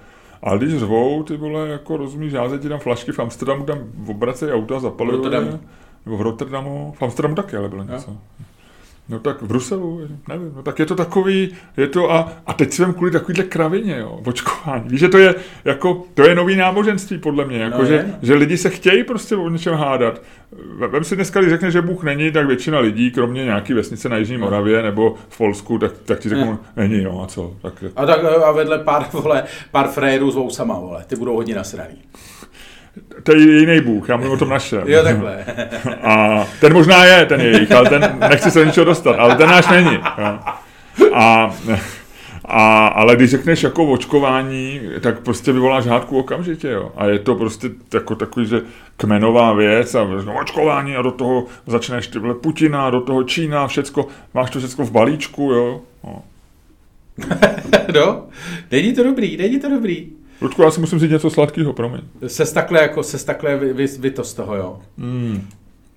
Ale když řvou, ty vole, jako rozumíš, já ti tam flašky v Amsterdamu, tam obracejí auta, zapalují. Nebo v Rotterdamu, v Amsterdamu taky, ale bylo něco. Ja. No tak v Bruselu, nevím, no tak je to takový, je to a, a teď jsem kvůli takovýhle kravině, jo, očkování. Víš, že to je jako, to je nový náboženství podle mě, jako, no že, že, lidi se chtějí prostě o něčem hádat. Vem si dneska, když řekne, že Bůh není, tak většina lidí, kromě nějaký vesnice na Jižní no. Moravě nebo v Polsku, tak, tak ti řeknou, ne. není, no a co. Tak, a, tak, a vedle pár, vole, pár frérů s vousama, vole, ty budou hodně nasraný to je jiný Bůh, já mluvím o tom našem. Jo, takhle. A ten možná je, ten jejich, ale ten, nechci se do ničeho dostat, ale ten náš není. Jo. A, a, ale když řekneš jako očkování, tak prostě vyvoláš hádku okamžitě, jo. A je to prostě jako takový, že kmenová věc a no, očkování a do toho začneš ty vole Putina, do toho Čína, všecko, máš to všecko v balíčku, jo. No. no, není to dobrý, není to dobrý. Ludku, já si musím říct něco sladkého, promiň. Se takhle, jako, se takhle vy, vy, vy, to z toho, jo. Mm.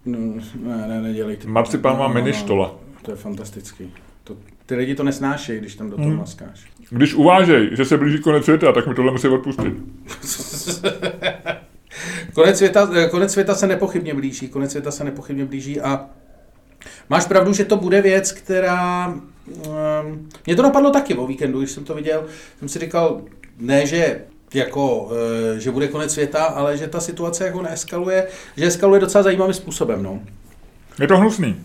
No, ne, ne, nedělejte. Marcipán má no, mini štola. To je fantastický. To, ty lidi to nesnášejí, když tam do toho hmm. maskáš. Když uvážej, že se blíží konec světa, tak mi tohle musí odpustit. konec, světa, konec světa se nepochybně blíží, konec světa se nepochybně blíží a máš pravdu, že to bude věc, která... Um, mě to napadlo taky o víkendu, když jsem to viděl, jsem si říkal, ne, že jako, e, že bude konec světa, ale že ta situace jako neeskaluje, že eskaluje docela zajímavým způsobem, no. Je to hnusný.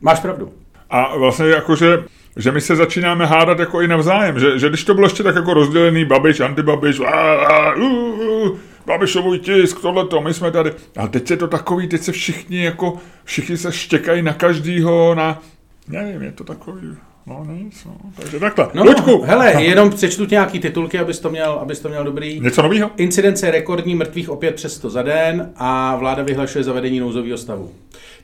Máš pravdu. A vlastně jakože že my se začínáme hádat jako i navzájem, že, že když to bylo ještě tak jako rozdělený Babiš, antibabiš, a, a, uh, uh, Babišový tisk, tohleto, my jsme tady. A teď je to takový, teď se všichni jako, všichni se štěkají na každýho, na, nevím, je to takový, No nic, no. Takže takhle. No, Luďku. hele, jenom přečtu nějaký titulky, abys to měl, abys to měl dobrý. Něco nového? Incidence rekordní mrtvých opět přes 100 za den a vláda vyhlašuje zavedení nouzového stavu.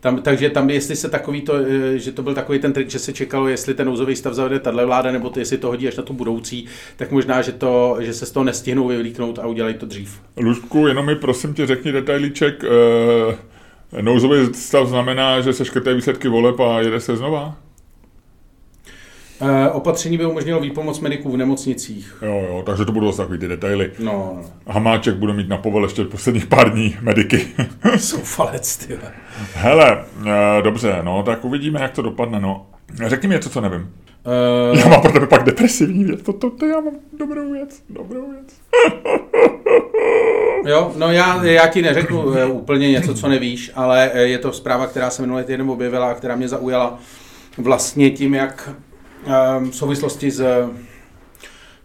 Tam, takže tam, jestli se takový to, eh, že to byl takový ten trik, že se čekalo, jestli ten nouzový stav zavede tahle vláda, nebo to, jestli to hodí až na tu budoucí, tak možná, že, to, že se z toho nestihnou vyvlíknout a udělají to dřív. Luďku, jenom mi prosím tě řekni detailíček. E, nouzový stav znamená, že se škrtají výsledky voleb a jede se znova? E, opatření by umožnilo výpomoc mediků v nemocnicích. Jo, jo, takže to budou takový ty detaily. No, no. Hamáček bude mít na povel ještě posledních pár dní mediky. falec, ty. Hele, e, dobře, no, tak uvidíme, jak to dopadne, no. Řekni mi něco, co nevím. Uh... Já mám pro tebe pak depresivní věc, to, to, to já mám dobrou věc, dobrou věc. jo, no já, já ti neřeknu úplně něco, co nevíš, ale je to zpráva, která se minulý týden objevila a která mě zaujala vlastně tím, jak v souvislosti s,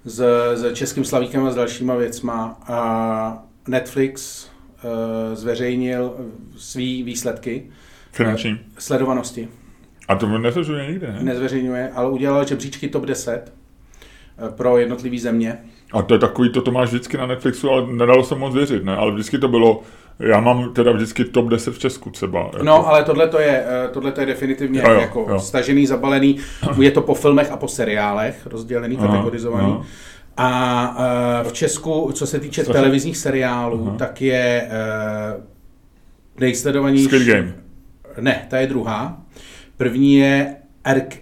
s, s Českým slavíkem a s dalšíma věcma. A Netflix uh, zveřejnil svý výsledky. Finanční. Uh, sledovanosti. A to nezveřejňuje nikde, ne? Nezveřejňuje, ale udělal žebříčky top 10 uh, pro jednotlivé země. A to je takový, to, to máš vždycky na Netflixu, ale nedalo se moc věřit, ne? Ale vždycky to bylo, já mám teda vždycky top 10 v Česku třeba. Jako. No, ale tohle to je, eh, tohle to je definitivně jo, jo, jako jo. stažený, zabalený. Je to po filmech a po seriálech rozdělený, kategorizovaný. Aha. A uh, v Česku, co se týče Strašně. televizních seriálů, Aha. tak je uh, nejsledovanější... Squid Game. Ne, ta je druhá. První je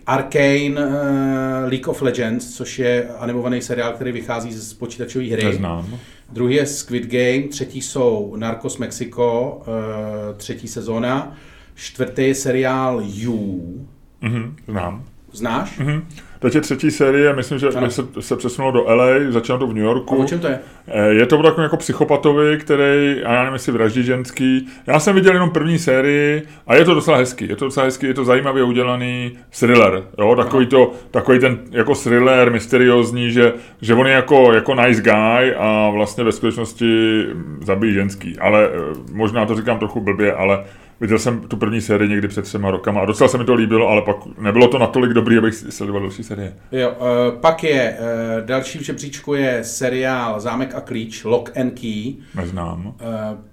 Arcane uh, League of Legends, což je animovaný seriál, který vychází z počítačové hry. Neznám. Druhý je Squid Game, třetí jsou Narcos Mexico, uh, třetí sezóna. Čtvrtý je seriál You. Mm-hmm, znám. Znáš? Mm-hmm. Teď je třetí série, myslím, že ano. se, se přesunulo do LA, začíná to v New Yorku. A o čem to je? Eh, je to takový jako psychopatovi, který, a já nevím, jestli vraždí ženský. Já jsem viděl jenom první sérii a je to docela hezký. Je to docela hezký, je to zajímavě udělaný thriller. Jo? Takový, to, takový ten jako thriller, mysteriózní, že, že on je jako, jako nice guy a vlastně ve skutečnosti zabíjí ženský. Ale eh, možná to říkám trochu blbě, ale Viděl jsem tu první sérii někdy před třema rokama a docela se mi to líbilo, ale pak nebylo to natolik dobrý, abych sledoval další série. Jo, uh, pak je, uh, další v žebříčku je seriál Zámek a klíč, Lock and Key. Neznám. Uh,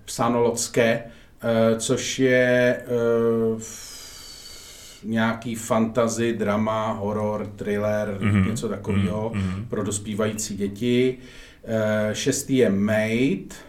psáno Locké, uh, což je uh, nějaký fantasy, drama, horor, thriller, mm-hmm. něco takového mm-hmm. pro dospívající děti. Uh, šestý je Made,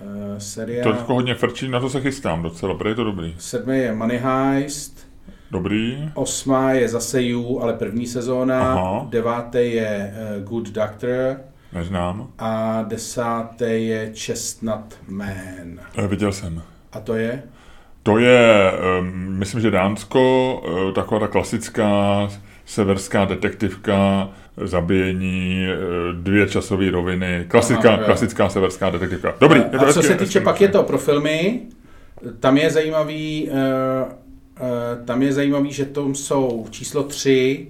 Uh, seriál... To jako hodně frčí, na to se chystám docela, protože je to dobrý. Sedmý je Money Heist. Dobrý. Osmá je zase You, ale první sezóna. Aha. Devátý je uh, Good Doctor. Neznám. A desátý je Chestnut Man. E, viděl jsem. A to je? To je, um, myslím, že Dánsko, uh, taková ta klasická severská detektivka, zabíjení, eh, dvě časové roviny, klasická, Aha, klasická severská detektivka. Dobrý. A, a co se týče, pak je to pro filmy, tam je zajímavý, uh, uh, tam je zajímavý, že tam jsou číslo tři,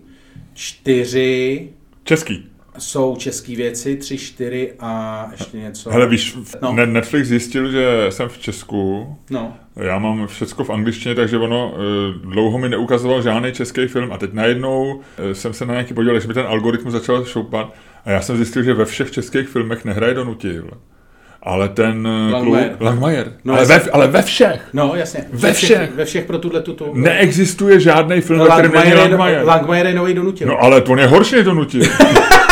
čtyři. Český jsou české věci, tři, čtyři a ještě něco. Hele, víš, no. Netflix zjistil, že jsem v Česku. No. Já mám všechno v angličtině, takže ono eh, dlouho mi neukazoval žádný český film a teď najednou eh, jsem se na nějaký podíval, že mi ten algoritmus začal šoupat a já jsem zjistil, že ve všech českých filmech nehraje Donutil. Ale ten eh, Langmajer. Klub, Langmajer. No, ale, ve, ale ve všech. No, jasně. Ve všech. Ve všech pro tuhle tuto. Neexistuje žádný film, no, ve kterém není Langmajer. Langmajer je nový Donutil. No, ale to je horší než Donutil.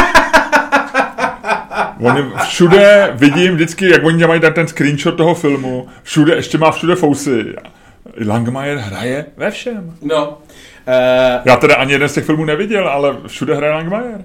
Oni všude vidím vždycky, jak oni mají ten screenshot toho filmu, všude, ještě má všude fousy. Langmajer hraje ve všem. No. Uh, Já teda ani jeden z těch filmů neviděl, ale všude hraje Langmajer.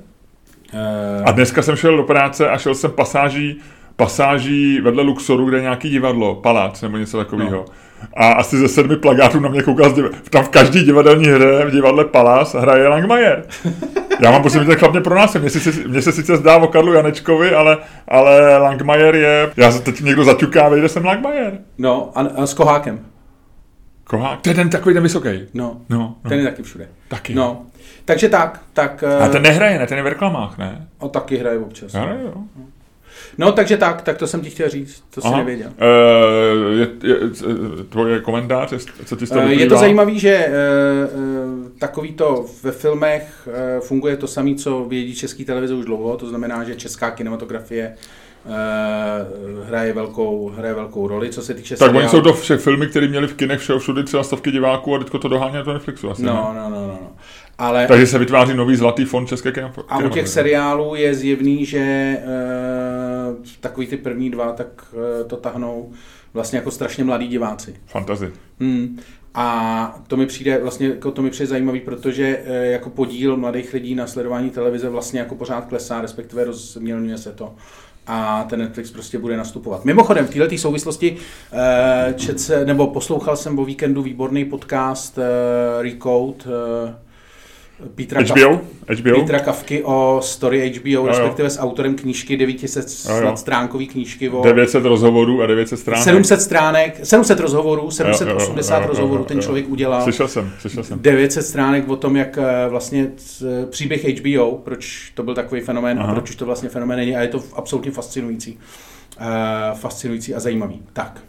Uh, a dneska jsem šel do práce a šel jsem pasáží pasáží vedle Luxoru, kde je nějaký divadlo, palác nebo něco takového. No. A asi ze sedmi plagátů na mě koukal, tam v každý divadelní hře v divadle Palác hraje Langmajer. Já mám pocit, že ten chlap mě pro nás. Mně se, mně se sice zdá o Karlu Janečkovi, ale, ale Langmajer je... Já se teď někdo zaťuká, vejde jsem Langmajer. No, a, a s Kohákem. Kohák? To je ten takový ten vysoký. No, no, no. ten je taky všude. Taky. No. Takže tak, tak... A ten nehraje, ne? Ten je v reklamách, ne? O, taky hraje občas. Hraje, jo. No, takže tak, tak to jsem ti chtěl říct, to si nevěděl. Uh, je, je, tvoje komentář, co ti z toho uh, Je to zajímavé, že uh, takový to ve filmech uh, funguje to samé, co vědí český televize už dlouho, to znamená, že česká kinematografie hraje velkou, hraje velkou roli, co se týče Tak seriálu. oni jsou to všech filmy, které měli v kinech všeho všude třeba stovky diváků a teďko to dohání na to Netflixu asi, no, no, no, no, no. Ale, Takže se vytváří nový zlatý fond České kino. A u těch seriálů je zjevný, že uh, takový ty první dva, tak uh, to tahnou vlastně jako strašně mladí diváci. Fantazy. Hmm. A to mi přijde vlastně jako to mi přijde zajímavý, protože e, jako podíl mladých lidí na sledování televize vlastně jako pořád klesá, respektive rozmělňuje se to a ten Netflix prostě bude nastupovat. Mimochodem, v této souvislosti čet se, nebo poslouchal jsem o víkendu výborný podcast Recode, Petra, HBO? Kavky, HBO? Petra Kavky o story HBO, jo, respektive s autorem knížky 900 jo, stránkové knížky. O 900 rozhovorů a 900 stránek. 700 stránek, 700 rozhovorů, 780 jo, jo, jo, rozhovorů jo, jo, ten člověk udělal. Slyšel jsem, slyšel jsem. 900 stránek o tom, jak eh, vlastně příběh HBO, proč to byl takový fenomén Aha. a proč už to vlastně fenomén není a je to absolutně fascinující. Uh, fascinující a zajímavý. Tak.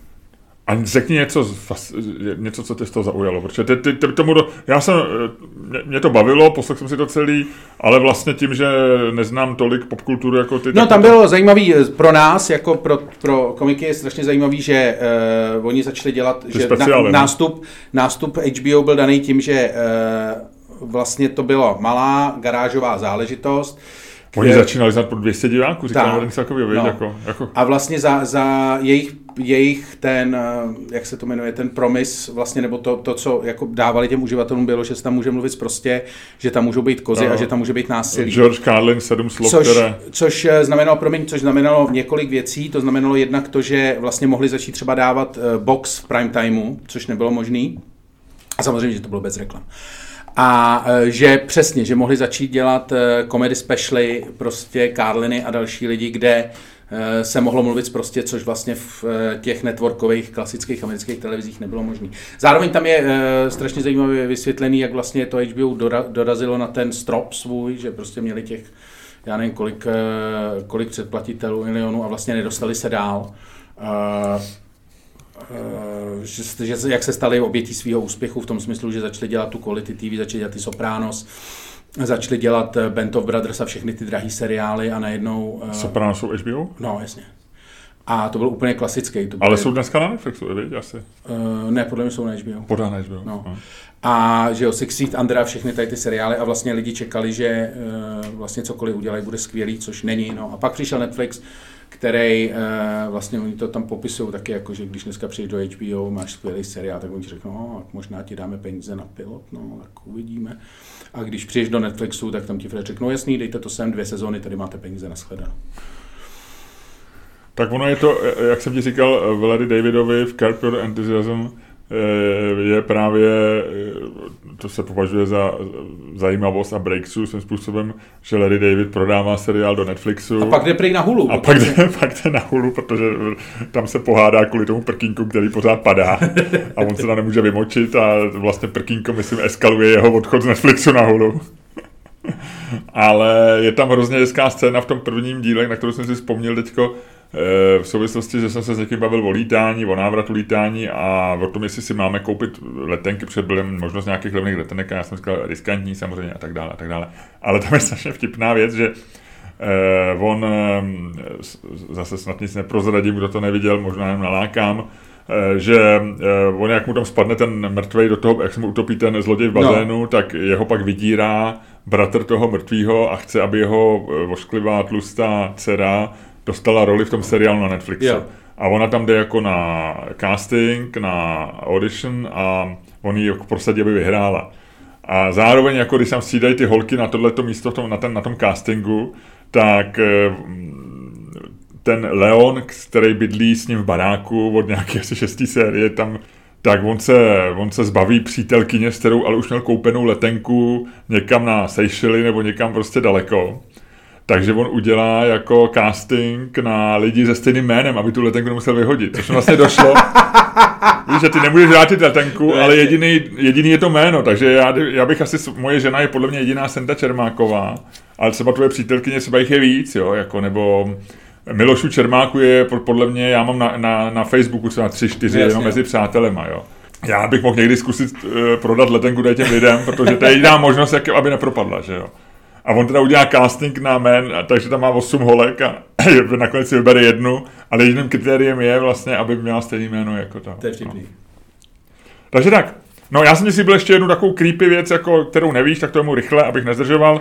A řekni něco, něco, co tě z toho zaujalo, protože ty, ty, ty tomu, do, já jsem, mě, mě to bavilo, poslechl jsem si to celý, ale vlastně tím, že neznám tolik popkulturu jako ty. No tam to... bylo zajímavý eh, pro nás, jako pro, pro komiky je strašně zajímavý, že uh, oni začali dělat, ty že na, nástup, nástup HBO byl daný tím, že uh, vlastně to byla malá garážová záležitost, Oni začínali znát po 200 diváků, říkám, něco takového, no. jako, jako. A vlastně za, za jejich, jejich ten, eh, jak se to jmenuje, ten promis, vlastně, nebo to, to, co jako dávali těm uživatelům, bylo, že se tam může mluvit prostě, že tam můžou být kozy no. a že tam může být násilí. George Carlin, sedm slov, což, které... Což eh, znamenalo, promiň, což znamenalo několik věcí, to znamenalo jednak to, že vlastně mohli začít třeba dávat eh, box v prime timeu, což nebylo možný. A samozřejmě, že to bylo bez reklam. A e, že přesně, že mohli začít dělat e, comedy specialy, prostě Karliny a další lidi, kde e, se mohlo mluvit prostě, což vlastně v těch networkových klasických amerických televizích nebylo možné. Zároveň tam je strašně zajímavě vysvětlený, jak vlastně to HBO dorazilo na ten strop svůj, že prostě měli těch, já nevím, kolik, kolik předplatitelů, milionů a vlastně nedostali se dál. Eh, že, že, jak se stali obětí svého úspěchu v tom smyslu, že začali dělat tu quality TV, začali dělat ty Sopranos, začali dělat eh, Band of Brothers a všechny ty drahé seriály a najednou... Uh, Sopranos jsou HBO? No, jasně. A to byl úplně klasický. To byly... Ale jsou dneska na Netflixu, viď, asi? Uh, ne, podle mě jsou na HBO. Podá na HBO. No. no. A že jo, Six Feet Under a všechny tady ty seriály a vlastně lidi čekali, že uh, vlastně cokoliv udělají, bude skvělý, což není. No. A pak přišel Netflix, který uh, vlastně oni to tam popisují taky, jako, že když dneska přijdeš do HBO, máš skvělý seriál, tak oni ti řeknou, no, možná ti dáme peníze na pilot, no, tak uvidíme. A když přijdeš do Netflixu, tak tam ti Fred řeknou, no, jasný, dejte to sem, dvě sezóny, tady máte peníze na shledanou. Tak ono je to, jak jsem ti říkal, v Larry Davidovi v Your Enthusiasm, Eh, je právě, eh, to se považuje za zajímavost a breakthrough svým způsobem, že Larry David prodává seriál do Netflixu. A pak jde prej na Hulu. A pak jde, pak jde na Hulu, protože tam se pohádá kvůli tomu prkínku, který pořád padá a on se tam nemůže vymočit a vlastně prkínko, myslím, eskaluje jeho odchod z Netflixu na Hulu. Ale je tam hrozně hezká scéna v tom prvním díle, na kterou jsem si vzpomněl teďko, Eh, v souvislosti, že jsem se s někým bavil o lítání, o návratu lítání a o tom, jestli si máme koupit letenky, protože byly možnost nějakých levných letenek a já jsem říkal riskantní samozřejmě a tak dále a tak dále. Ale tam je strašně vtipná věc, že eh, on eh, zase snad nic neprozradím, kdo to neviděl, možná jenom nalákám, eh, že eh, on jak mu tam spadne ten mrtvej do toho, jak se mu utopí ten zloděj v bazénu, no. tak jeho pak vydírá bratr toho mrtvého a chce, aby jeho eh, vošklivá tlustá dcera dostala roli v tom seriálu na Netflixu. Jo. A ona tam jde jako na casting, na audition a on ji jako prosadí, aby vyhrála. A zároveň, jako když tam střídají ty holky na tohleto místo, tom, na, ten, na tom castingu, tak eh, ten Leon, který bydlí s ním v baráku od nějaké asi šestý série, tam tak on se, on se zbaví přítelkyně, s kterou ale už měl koupenou letenku někam na Seychely nebo někam prostě daleko. Takže on udělá jako casting na lidi se stejným jménem, aby tu letenku nemusel vyhodit. Což vlastně došlo. Víš, že ty nemůžeš vrátit letenku, ale jediný, jediný je to jméno, takže já, já bych asi, moje žena je podle mě jediná Senta Čermáková, ale třeba tvoje přítelkyně, třeba jich je víc, jo, jako, nebo Milošu Čermáku je podle mě, já mám na, na, na Facebooku třeba tři, čtyři, jenom mezi přátelema, jo. Já bych mohl někdy zkusit uh, prodat letenku těm lidem, protože to je jediná možnost, jak, aby nepropadla, že jo. A on teda udělá casting na men, takže tam má 8 holek a nakonec si vybere jednu, ale jediným kritériem je vlastně, aby měla stejné jméno jako ta. To je vtipný. No. Takže tak. No já jsem si byl ještě jednu takovou creepy věc, jako, kterou nevíš, tak to tomu rychle, abych nezdržoval.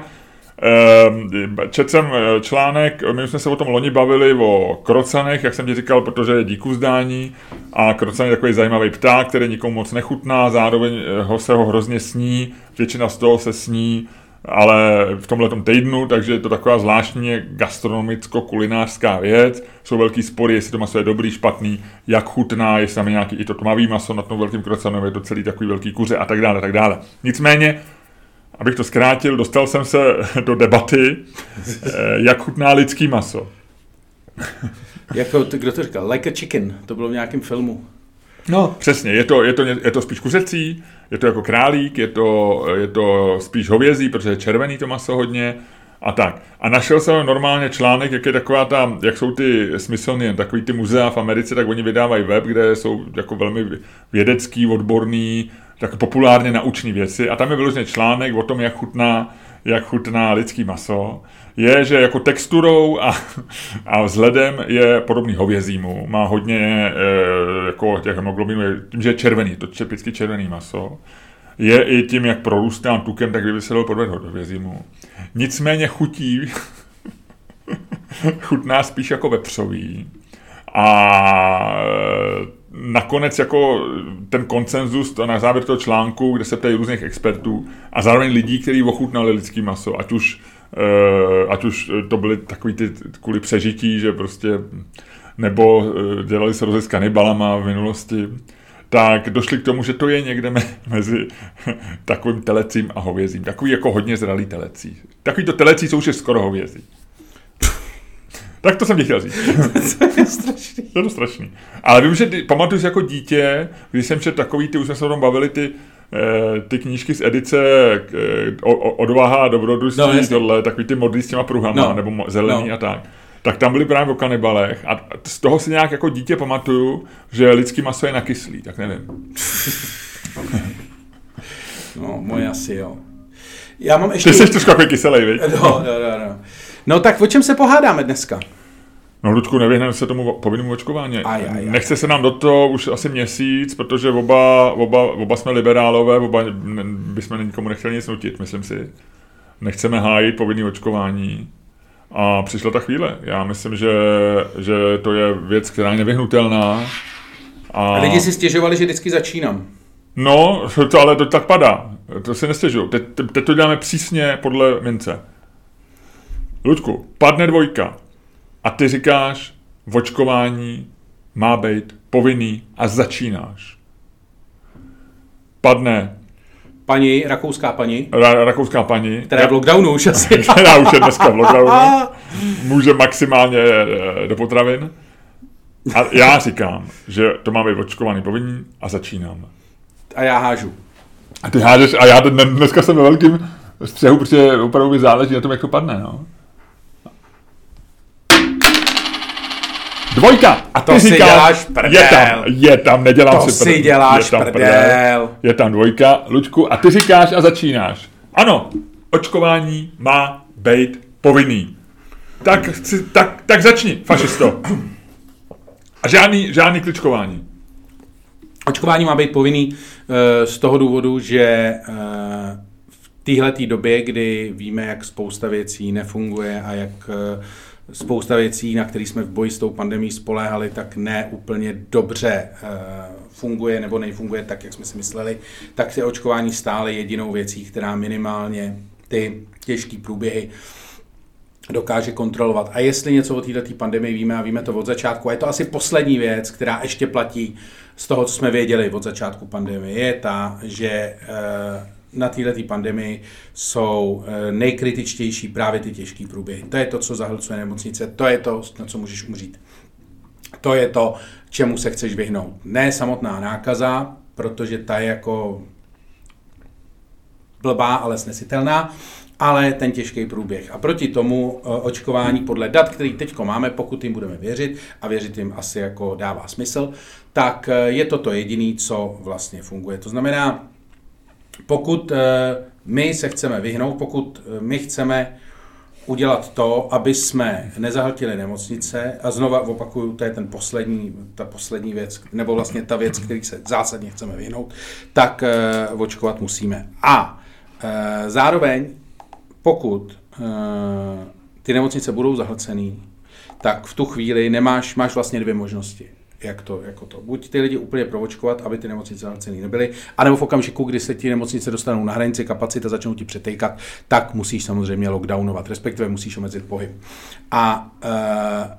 Ehm, četl jsem eh, článek, my jsme se o tom loni bavili o krocanech, jak jsem ti říkal, protože je díku zdání a krocan je takový zajímavý pták, který nikomu moc nechutná, zároveň eh, ho se ho hrozně sní, většina z toho se sní ale v tomhle týdnu, takže je to taková zvláštní gastronomicko-kulinářská věc. Jsou velký spory, jestli to maso je dobrý, špatný, jak chutná, jestli tam je nějaký i to tmavý maso na tom velkým krocanu, je to celý takový velký kuře a tak dále, tak dále. Nicméně, abych to zkrátil, dostal jsem se do debaty, eh, jak chutná lidský maso. jako, kdo to říkal? Like a chicken, to bylo v nějakém filmu. No. Přesně, je to, je, to, je to spíš kuřecí, je to jako králík, je to, je to spíš hovězí, protože je červený to maso hodně a tak. A našel jsem normálně článek, jak je taková ta, jak jsou ty Smithsonian, takový ty muzea v Americe, tak oni vydávají web, kde jsou jako velmi vědecký, odborný, tak populárně naučný věci a tam je vyložený článek o tom, jak chutná, jak chutná lidský maso je, že jako texturou a, a vzhledem je podobný hovězímu. Má hodně e, jako těch hemoglobinů, tím, že je červený, to čepicky červený maso. Je i tím, jak prorůstá tukem, tak by se dalo podvět hovězímu. Nicméně chutí, chutná spíš jako vepřový. A nakonec jako ten koncenzus na závěr toho článku, kde se ptají různých expertů a zároveň lidí, kteří ochutnali lidský maso, ať už Eh, ať už to byly takový ty kvůli přežití, že prostě, nebo eh, dělali se rozhled s kanibalama v minulosti, tak došli k tomu, že to je někde mezi takovým telecím a hovězím. Takový jako hodně zralý telecí. Takový to telecí jsou už skoro hovězí. Tak to jsem ti chtěl říct. to je strašný. To je to strašný. Ale vím, že ty, pamatuju si jako dítě, když jsem četl takový, ty už jsme se o tom bavili, ty Eh, ty knížky z edice eh, Odvaha a dobrodružství, no, tohle, takový ty modlí s těma pruhama, no. nebo zelený no. a tak. Tak tam byly právě o kanibalech a z toho si nějak jako dítě pamatuju, že lidský maso je nakyslý, tak nevím. no, moje asi jo. Já mám ještě... Ty jsi trošku jako kyselý, viď? No, no, no, no. No tak o čem se pohádáme dneska? No, Ludku, nevyhneme se tomu povinnému očkování. Aj, aj, aj. Nechce se nám do toho už asi měsíc, protože oba, oba, oba jsme liberálové, oba bychom nikomu nechtěli nic nutit, myslím si. Nechceme hájit povinné očkování. A přišla ta chvíle. Já myslím, že, že to je věc, která je nevyhnutelná. A... a lidi si stěžovali, že vždycky začínám. No, to ale to tak padá. To si nestěžují. Teď, teď to děláme přísně podle mince. Ludku, padne dvojka, a ty říkáš, vočkování má být povinný a začínáš. Padne paní, rakouská paní. Ra, rakouská paní. Která je v lockdownu už asi. která už je dneska v lockdownu. Může maximálně eh, do potravin. A já říkám, že to má být očkovaný povinný a začínám. A já hážu. A ty hážeš, a já dneska jsem ve velkým střehu, protože opravdu mi záleží na tom, jak to padne. No. Dvojka. A to ty si říkáš, děláš prdel. Je tam, je tam, nedělám to si prdel. si děláš je tam prdel. prdel. Je tam dvojka, Luďku, a ty říkáš a začínáš. Ano, očkování má být povinný. Tak, tak, tak začni, fašisto. A žádný, žádný kličkování. Očkování má být povinný uh, z toho důvodu, že uh, v téhle době, kdy víme, jak spousta věcí nefunguje a jak uh, spousta věcí, na které jsme v boji s tou pandemí spoléhali, tak ne úplně dobře uh, funguje nebo nejfunguje tak, jak jsme si mysleli, tak je očkování stále jedinou věcí, která minimálně ty těžké průběhy dokáže kontrolovat. A jestli něco o této pandemii víme, a víme to od začátku, a je to asi poslední věc, která ještě platí z toho, co jsme věděli od začátku pandemie, je ta, že eh, na této pandemii jsou eh, nejkritičtější právě ty těžké průběhy. To je to, co zahlcuje nemocnice, to je to, na co můžeš umřít. To je to, čemu se chceš vyhnout. Ne samotná nákaza, protože ta je jako blbá, ale snesitelná, ale ten těžký průběh. A proti tomu eh, očkování podle dat, který teď máme, pokud jim budeme věřit, a věřit jim asi jako dává smysl, tak eh, je to to jediné, co vlastně funguje. To znamená, pokud eh, my se chceme vyhnout, pokud my chceme udělat to, aby jsme nezahltili nemocnice, a znova opakuju, to je ten poslední, ta poslední věc, nebo vlastně ta věc, který se zásadně chceme vyhnout, tak uh, očkovat musíme. A zároveň, pokud ty nemocnice budou zahlcený, tak v tu chvíli nemáš, máš vlastně dvě možnosti jak to, jako to. Buď ty lidi úplně provočkovat, aby ty nemocnice zahlcený nebyly, anebo v okamžiku, kdy se ti nemocnice dostanou na hranici kapacita, začnou ti přetejkat, tak musíš samozřejmě lockdownovat, respektive musíš omezit pohyb. A e,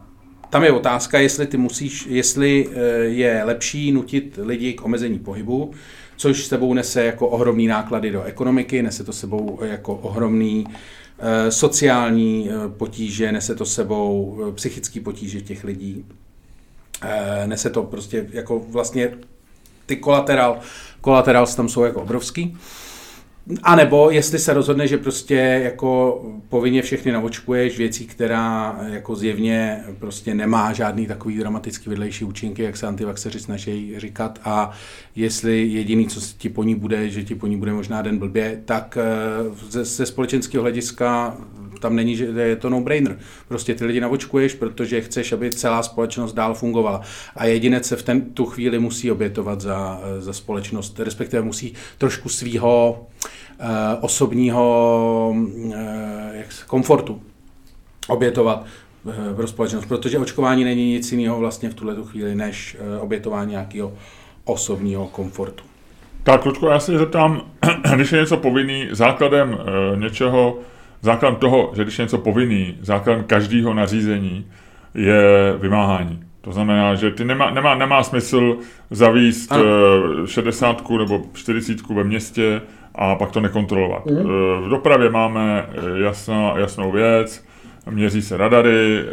tam je otázka, jestli ty musíš, jestli e, je lepší nutit lidi k omezení pohybu, což sebou nese jako ohromný náklady do ekonomiky, nese to sebou jako ohromný e, sociální potíže, nese to sebou psychický potíže těch lidí. Eh, nese to prostě jako vlastně ty kolaterál, kolaterál tam jsou jako obrovský. A nebo jestli se rozhodne, že prostě jako povinně všechny navočkuješ věcí, která jako zjevně prostě nemá žádný takový dramatický vedlejší účinky, jak se antivaxeři snaží říkat a jestli jediný, co ti po ní bude, že ti po ní bude možná den blbě, tak eh, ze, ze společenského hlediska tam není, že je to no-brainer. Prostě ty lidi navočkuješ, protože chceš, aby celá společnost dál fungovala. A jedinec se v ten, tu chvíli musí obětovat za, za společnost, respektive musí trošku svýho uh, osobního uh, jak, komfortu obětovat uh, pro společnost, protože očkování není nic jiného vlastně v tuhle chvíli, než obětování nějakého osobního komfortu. Tak, Lučko, já se zeptám, když je něco povinný, základem něčeho, základem toho, že když je něco povinný, základem každého nařízení je vymáhání. To znamená, že ty nemá, nemá, nemá smysl zavíst ano. 60 eh, nebo 40 ve městě a pak to nekontrolovat. Mm. V dopravě máme eh, jasná, jasnou věc, měří se radary,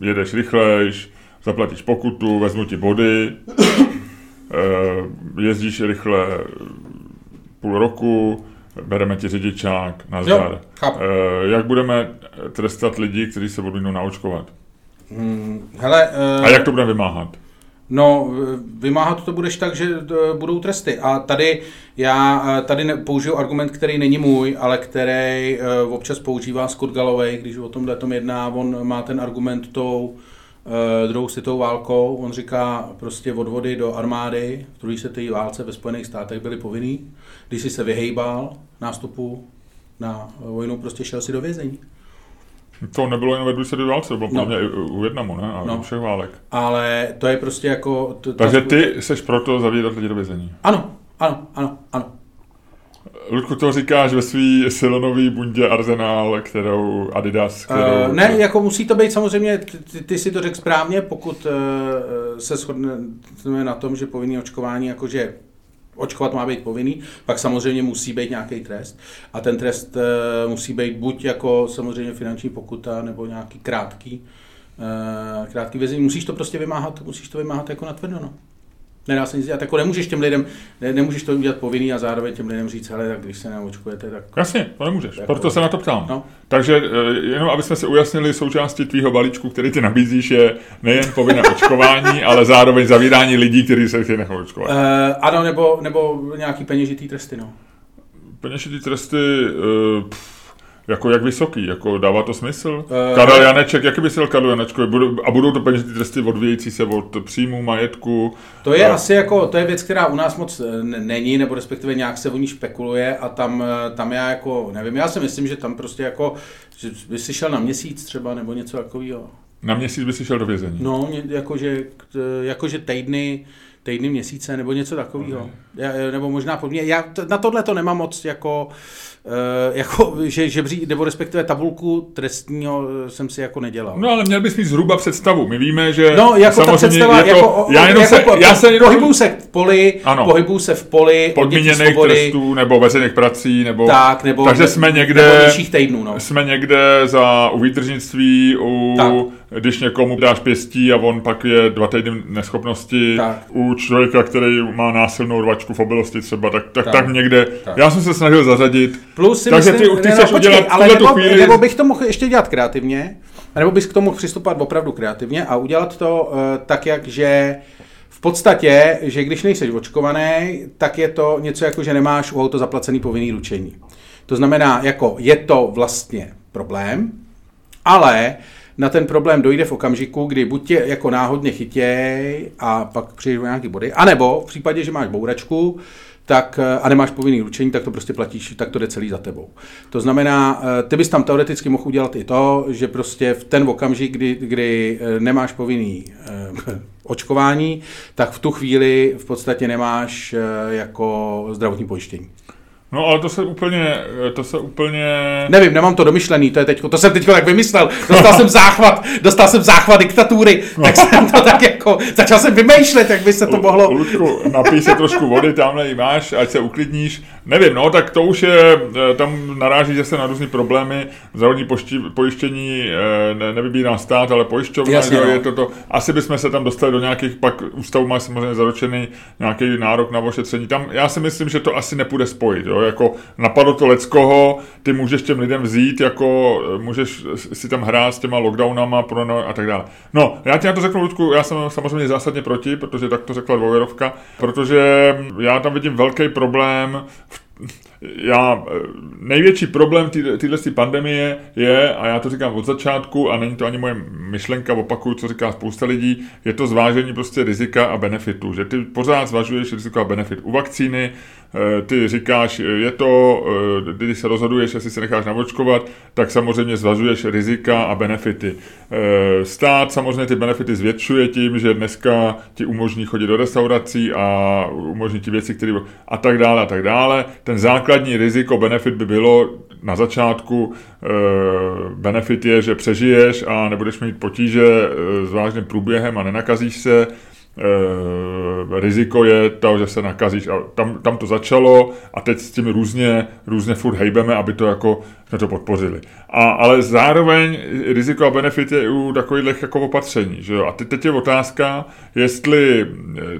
jedeš rychlejš, zaplatíš pokutu, vezmu ti body, jezdíš rychle půl roku, bereme ti řidičák, nazdar. Jo, e, jak budeme trestat lidi, kteří se budou naočkovat? Hmm, hele, uh, A jak to budeme vymáhat? No, vymáhat to budeš tak, že budou tresty. A tady já tady použiju argument, který není můj, ale který občas používá Scott Galloway, když o tomhle tom jedná. On má ten argument tou druhou světovou válkou. On říká prostě odvody do armády v druhé světové válce ve Spojených státech byly povinný. Když si se vyhejbal nástupu na vojnu, prostě šel si do vězení. To nebylo jen ve druhé světové válce, to bylo no. i u Větnamu, ne? A no. u všech válek. Ale to je prostě jako... To, Takže ty seš proto zavírat lidi do vězení. Ano, ano, ano, ano. Ludku, to říkáš ve svý silonový bundě Arsenal, kterou Adidas, kterou... Uh, ne, jako musí to být samozřejmě, ty, ty si to řekl správně, pokud uh, se shodneme na tom, že povinný očkování, jakože očkovat má být povinný, pak samozřejmě musí být nějaký trest. A ten trest uh, musí být buď jako samozřejmě finanční pokuta, nebo nějaký krátký, uh, krátký vězení. Musíš to prostě vymáhat, musíš to vymáhat jako natvrdo, no. Nedá se nic dělat. Jako nemůžeš těm lidem, ne, nemůžeš to udělat povinný a zároveň těm lidem říct, hele, tak když se neočkujete, tak... Jasně, to nemůžeš, jako, proto se na to ptám. No. Takže eh, jenom, aby jsme si ujasnili, součástí tvýho balíčku, který ty nabízíš, je nejen povinné očkování, ale zároveň zavírání lidí, kteří se chtějí nechat očkovat. Uh, ano, nebo, nebo nějaký peněžitý tresty, no. Peněžitý tresty, uh, pff, jako jak vysoký? Jako dává to smysl? Uh, Karel Janeček, jaký by byl Karel Janečko? A budou to peněžní tresty odvíjející se od příjmu, majetku? To je a... asi jako, to je věc, která u nás moc eh, není, nebo respektive nějak se o ní špekuluje a tam, eh, tam já jako, nevím, já si myslím, že tam prostě jako, že by si šel na měsíc třeba, nebo něco takového. Na měsíc by si šel do vězení? No, jakože, jakože týdny, týdny, měsíce nebo něco takového. Okay. Nebo možná po Já na tohle to nemám moc jako, jako že žebří, nebo respektive tabulku trestního jsem si jako nedělal. No ale měl bys mít zhruba představu. My víme, že no, jako ta představa, je to, jako, já jenom jako, se, já se jenom, pohybuju se v poli, ano, pohybuju se v poli, podmíněných trestů, nebo veřejných prací, nebo, tak, nebo takže jsme někde, nebo týdnů, no. jsme někde za u výdržnictví, u, tak když někomu dáš pěstí a on pak je dva týdny neschopnosti tak. u člověka, který má násilnou rvačku v obilosti třeba, tak, tak, tak. tak někde. Tak. Já jsem se snažil zařadit. Plus si Takže myslím, ty, ty ne, chceš no, počkej, udělat ale nebo, chvíli... nebo bych to mohl ještě dělat kreativně, nebo bys k tomu přistupovat opravdu kreativně a udělat to uh, tak, jak že v podstatě, že když nejseš očkovaný, tak je to něco jako, že nemáš u auto zaplacený povinný ručení. To znamená, jako je to vlastně problém, ale na ten problém dojde v okamžiku, kdy buď tě jako náhodně chytěj a pak přijdeš nějaký body, anebo v případě, že máš bouračku, tak, a nemáš povinný ručení, tak to prostě platíš, tak to jde celý za tebou. To znamená, eh, ty bys tam teoreticky mohl udělat i to, že prostě v ten okamžik, kdy, kdy eh, nemáš povinný eh, očkování, tak v tu chvíli v podstatě nemáš eh, jako zdravotní pojištění. No ale to se úplně, to se úplně... Nevím, nemám to domyšlený, to je teď, to jsem teď tak vymyslel. Dostal jsem záchvat, dostal jsem záchvat diktatury, tak jsem to tak jako, začal jsem vymýšlet, jak by se to mohlo... Ludku, napij se trošku vody, tamhle ji máš, ať se uklidníš. Nevím, no, tak to už je, eh, tam naráží zase na různé problémy. Zdravotní pojištění eh, ne, nevybírá stát, ale pojišťovna, Jasně, no. je to, to. Asi bychom se tam dostali do nějakých, pak ústavu má samozřejmě zaručený nějaký nárok na ošetření. Tam já si myslím, že to asi nepůjde spojit, jo? Jako napadlo to leckoho, ty můžeš těm lidem vzít, jako můžeš si tam hrát s těma lockdownama pro a tak dále. No, já ti na to řeknu, Ludku, já jsem samozřejmě zásadně proti, protože tak to řekla dvouvěrovka, protože já tam vidím velký problém v já, největší problém téhle pandemie je, a já to říkám od začátku, a není to ani moje myšlenka, opakuju, co říká spousta lidí, je to zvážení prostě rizika a benefitu, že ty pořád zvažuješ riziko a benefit u vakcíny, Eh, ty říkáš, je to, eh, když se rozhoduješ, jestli se necháš navočkovat, tak samozřejmě zvažuješ rizika a benefity. Eh, stát samozřejmě ty benefity zvětšuje tím, že dneska ti umožní chodit do restaurací a umožní ti věci, které a tak dále a tak dále. Ten základní riziko, benefit by bylo na začátku, benefit je, že přežiješ a nebudeš mít potíže s vážným průběhem a nenakazíš se e, riziko je to, že se nakazíš. A tam, tam to začalo a teď s tím různě, různě furt hejbeme, aby to jako jsme to podpořili. A, ale zároveň riziko a benefit je u takových jako opatření. Že jo? A teď, teď je otázka, jestli,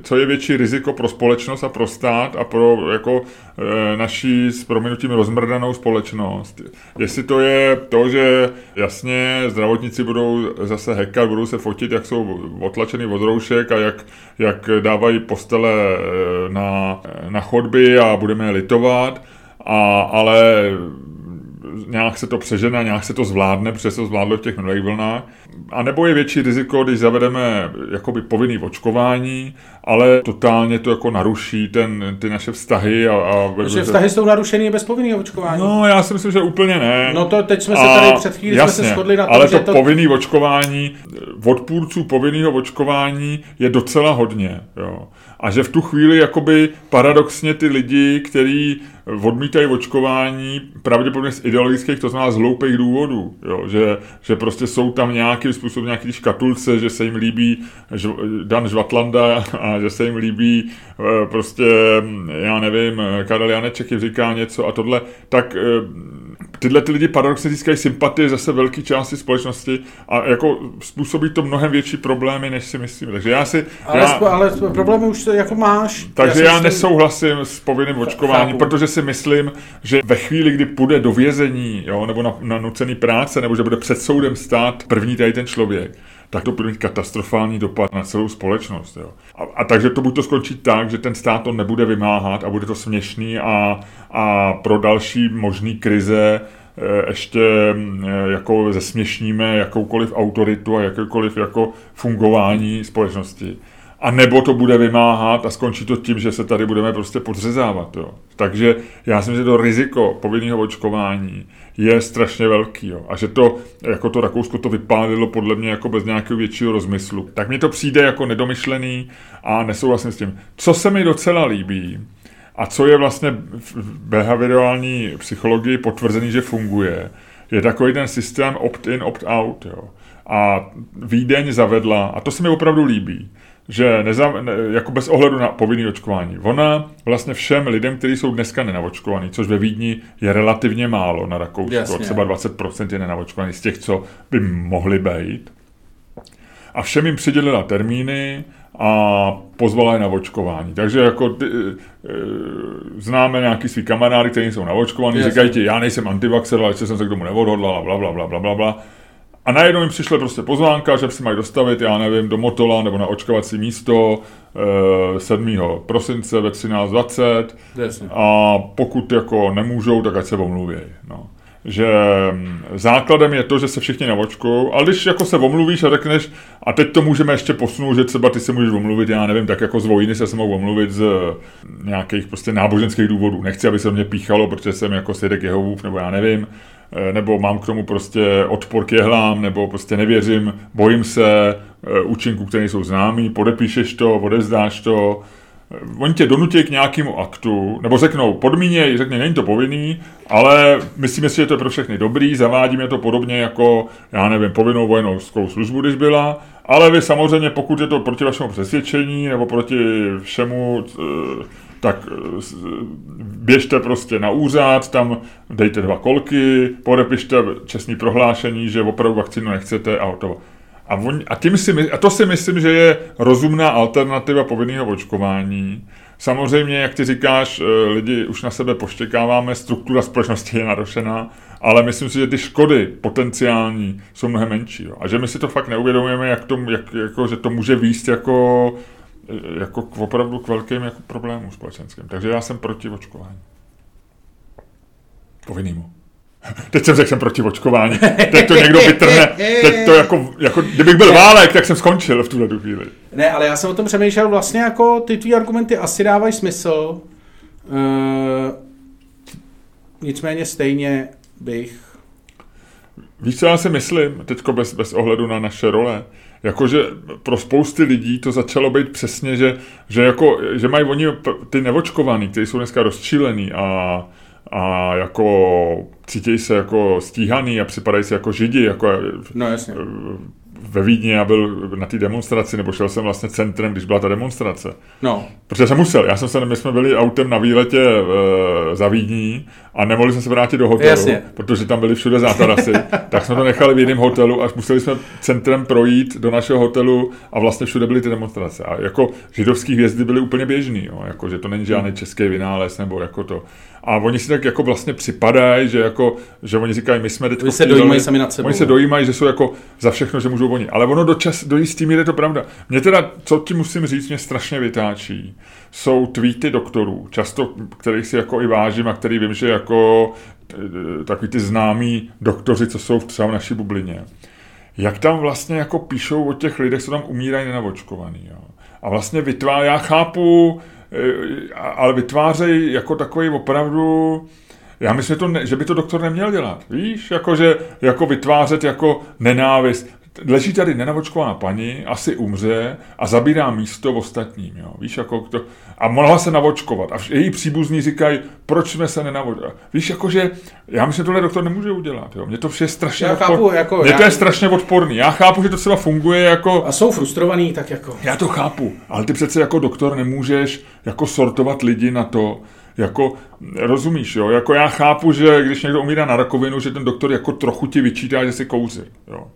co je větší riziko pro společnost a pro stát a pro jako e, naší s proměnutím rozmrdanou společnost. Jestli to je to, že jasně zdravotníci budou zase hekat, budou se fotit, jak jsou otlačený od roušek a jak, jak dávají postele e, na, na chodby a budeme je litovat, a, ale nějak se to přežene, nějak se to zvládne, protože se to zvládlo v těch minulých vlnách. A nebo je větší riziko, když zavedeme jakoby povinný očkování, ale totálně to jako naruší ten, ty naše vztahy. A, a Protože vztahy jsou narušený bez povinného očkování. No, já si myslím, že úplně ne. No to teď jsme se tady před chvíli jasně, jsme se shodli na tom, ale to to povinný očkování, odpůrců povinného očkování je docela hodně. Jo. A že v tu chvíli jakoby paradoxně ty lidi, kteří odmítají očkování pravděpodobně z ideologických, to znamená z hloupých důvodů, jo? Že, že prostě jsou tam nějakým způsobem nějaký škatulce, že se jim líbí Dan Žvatlanda a že se jim líbí eh, prostě, já nevím, Karel Janeček jim říká něco a tohle, tak eh, tyhle ty lidi paradoxně získají sympatie zase velké části společnosti a jako způsobí to mnohem větší problémy, než si myslím. Takže já si... Ale, já, ale problémy už jako máš. Takže já, já nesouhlasím s povinným očkováním, chápu. protože si myslím, že ve chvíli, kdy půjde do vězení, jo, nebo na, na nucený práce, nebo že bude před soudem stát první tady ten člověk, tak to bude mít katastrofální dopad na celou společnost. Jo. A, a takže to buď to skončí tak, že ten stát to nebude vymáhat a bude to směšný a, a pro další možný krize eh, ještě eh, jako zesměšníme jakoukoliv autoritu a jakékoliv jako fungování společnosti. A nebo to bude vymáhat a skončí to tím, že se tady budeme prostě podřezávat. Jo. Takže já si myslím, že to riziko povinného očkování je strašně velký. Jo. A že to, jako to Rakousko to vypálilo podle mě jako bez nějakého většího rozmyslu. Tak mi to přijde jako nedomyšlený a nesouhlasím s tím. Co se mi docela líbí, a co je vlastně v behaviorální psychologii potvrzený, že funguje, je takový ten systém opt-in, opt-out. Jo. A Vídeň zavedla, a to se mi opravdu líbí, že neza, ne, jako bez ohledu na povinné očkování. Ona vlastně všem lidem, kteří jsou dneska nenavočkovaní, což ve Vídni je relativně málo na Rakousku, Jasně. třeba 20% je nenavočkovaný z těch, co by mohli být. A všem jim přidělila termíny a pozvala je na očkování. Takže jako ty, e, známe nějaký svý kamarády, kteří jsou navočkovaní, říkají ti, já nejsem antivaxer, ale jsem se k tomu neodhodlal, bla, bla, bla, bla, bla, bla. A najednou jim přišla prostě pozvánka, že si mají dostavit, já nevím, do Motola nebo na očkovací místo e, 7. prosince ve 13.20 a pokud jako nemůžou, tak ať se omluví. No. Že mm, základem je to, že se všichni navočkují, ale když jako se omluvíš a řekneš, a teď to můžeme ještě posunout, že třeba ty se můžeš omluvit, já nevím, tak jako z vojny se se mohu omluvit z nějakých prostě náboženských důvodů. Nechci, aby se mě píchalo, protože jsem jako svědek Jehovův, nebo já nevím Eh, nebo mám k tomu prostě odpor k jehlám, nebo prostě nevěřím, bojím se eh, účinků, které jsou známý, podepíšeš to, odevzdáš to, eh, oni tě donutí k nějakému aktu, nebo řeknou podmíně, řekne, není to povinný, ale myslíme si, že to je pro všechny dobrý, zavádíme to podobně jako, já nevím, povinnou vojenskou službu, když byla, ale vy samozřejmě, pokud je to proti vašemu přesvědčení nebo proti všemu, tak eh, běžte prostě na úřad, tam dejte dva kolky, podepište čestný prohlášení, že opravdu vakcínu nechcete a hotovo. A, on, a, tím si, a to si myslím, že je rozumná alternativa povinného očkování. Samozřejmě, jak ty říkáš, eh, lidi už na sebe poštěkáváme, struktura společnosti je narušená, ale myslím si, že ty škody potenciální jsou mnohem menší. Jo. A že my si to fakt neuvědomujeme, jak to, jak, jako, že to může výst jako jako k opravdu k velkým jako problémům společenským. Takže já jsem proti očkování. Povinnému. Teď jsem řekl, jsem proti očkování. Teď to někdo vytrhne. Teď to jako, jako kdybych byl válek, tak jsem skončil v tuhle chvíli. Ne, ale já jsem o tom přemýšlel vlastně jako ty tvý argumenty asi dávají smysl. Uh, nicméně stejně bych... Víš, co já si myslím, teďko bez, bez ohledu na naše role, jakože pro spousty lidí to začalo být přesně, že, že, jako, že mají oni ty nevočkovaný, kteří jsou dneska rozčílený a, a jako cítí se jako stíhaný a připadají si jako židi, jako no, jasně ve Vídni já byl na té demonstraci, nebo šel jsem vlastně centrem, když byla ta demonstrace. No. Protože jsem musel. Já jsem se, my jsme byli autem na výletě e, za Vídní a nemohli jsme se vrátit do hotelu, Jasně. protože tam byly všude zátarasy. tak jsme to nechali v jiném hotelu a museli jsme centrem projít do našeho hotelu a vlastně všude byly ty demonstrace. A jako židovský hvězdy byly úplně běžný, jo? Jako, že to není žádný český vynález nebo jako to. A oni si tak jako vlastně připadají, že, jako, že oni říkají, my jsme teď... Oni se dojímají sami nad sebou. Oni se dojímají, že jsou jako za všechno, že můžou oni. Ale ono do, čas, do jistý míry je to pravda. Mě teda, co ti musím říct, mě strašně vytáčí, jsou tweety doktorů, často kterých si jako i vážím a který vím, že jako e, takový ty známí doktoři, co jsou třeba v naší bublině. Jak tam vlastně jako píšou o těch lidech, co tam umírají nenavočkovaný. Jo. A vlastně vytváří, já chápu, ale vytvářejí jako takový opravdu já myslím, že, to ne, že by to doktor neměl dělat. Víš, jako, že, jako vytvářet jako nenávist leží tady nenavočkovaná paní, asi umře a zabírá místo v ostatním. Jo. Víš, jako to, a mohla se navočkovat. A její příbuzní říkají, proč jsme se nenavočkovali. Víš, jakože, já myslím, že tohle doktor nemůže udělat. Jo. Mně to vše strašně já odpor... chápu, jako, Mně já... to je strašně odporný. Já chápu, že to třeba funguje jako... A jsou frustrovaný, tak jako... Já to chápu, ale ty přece jako doktor nemůžeš jako sortovat lidi na to, jako, rozumíš, jo, jako já chápu, že když někdo umírá na rakovinu, že ten doktor jako trochu ti vyčítá, že si kouří, jo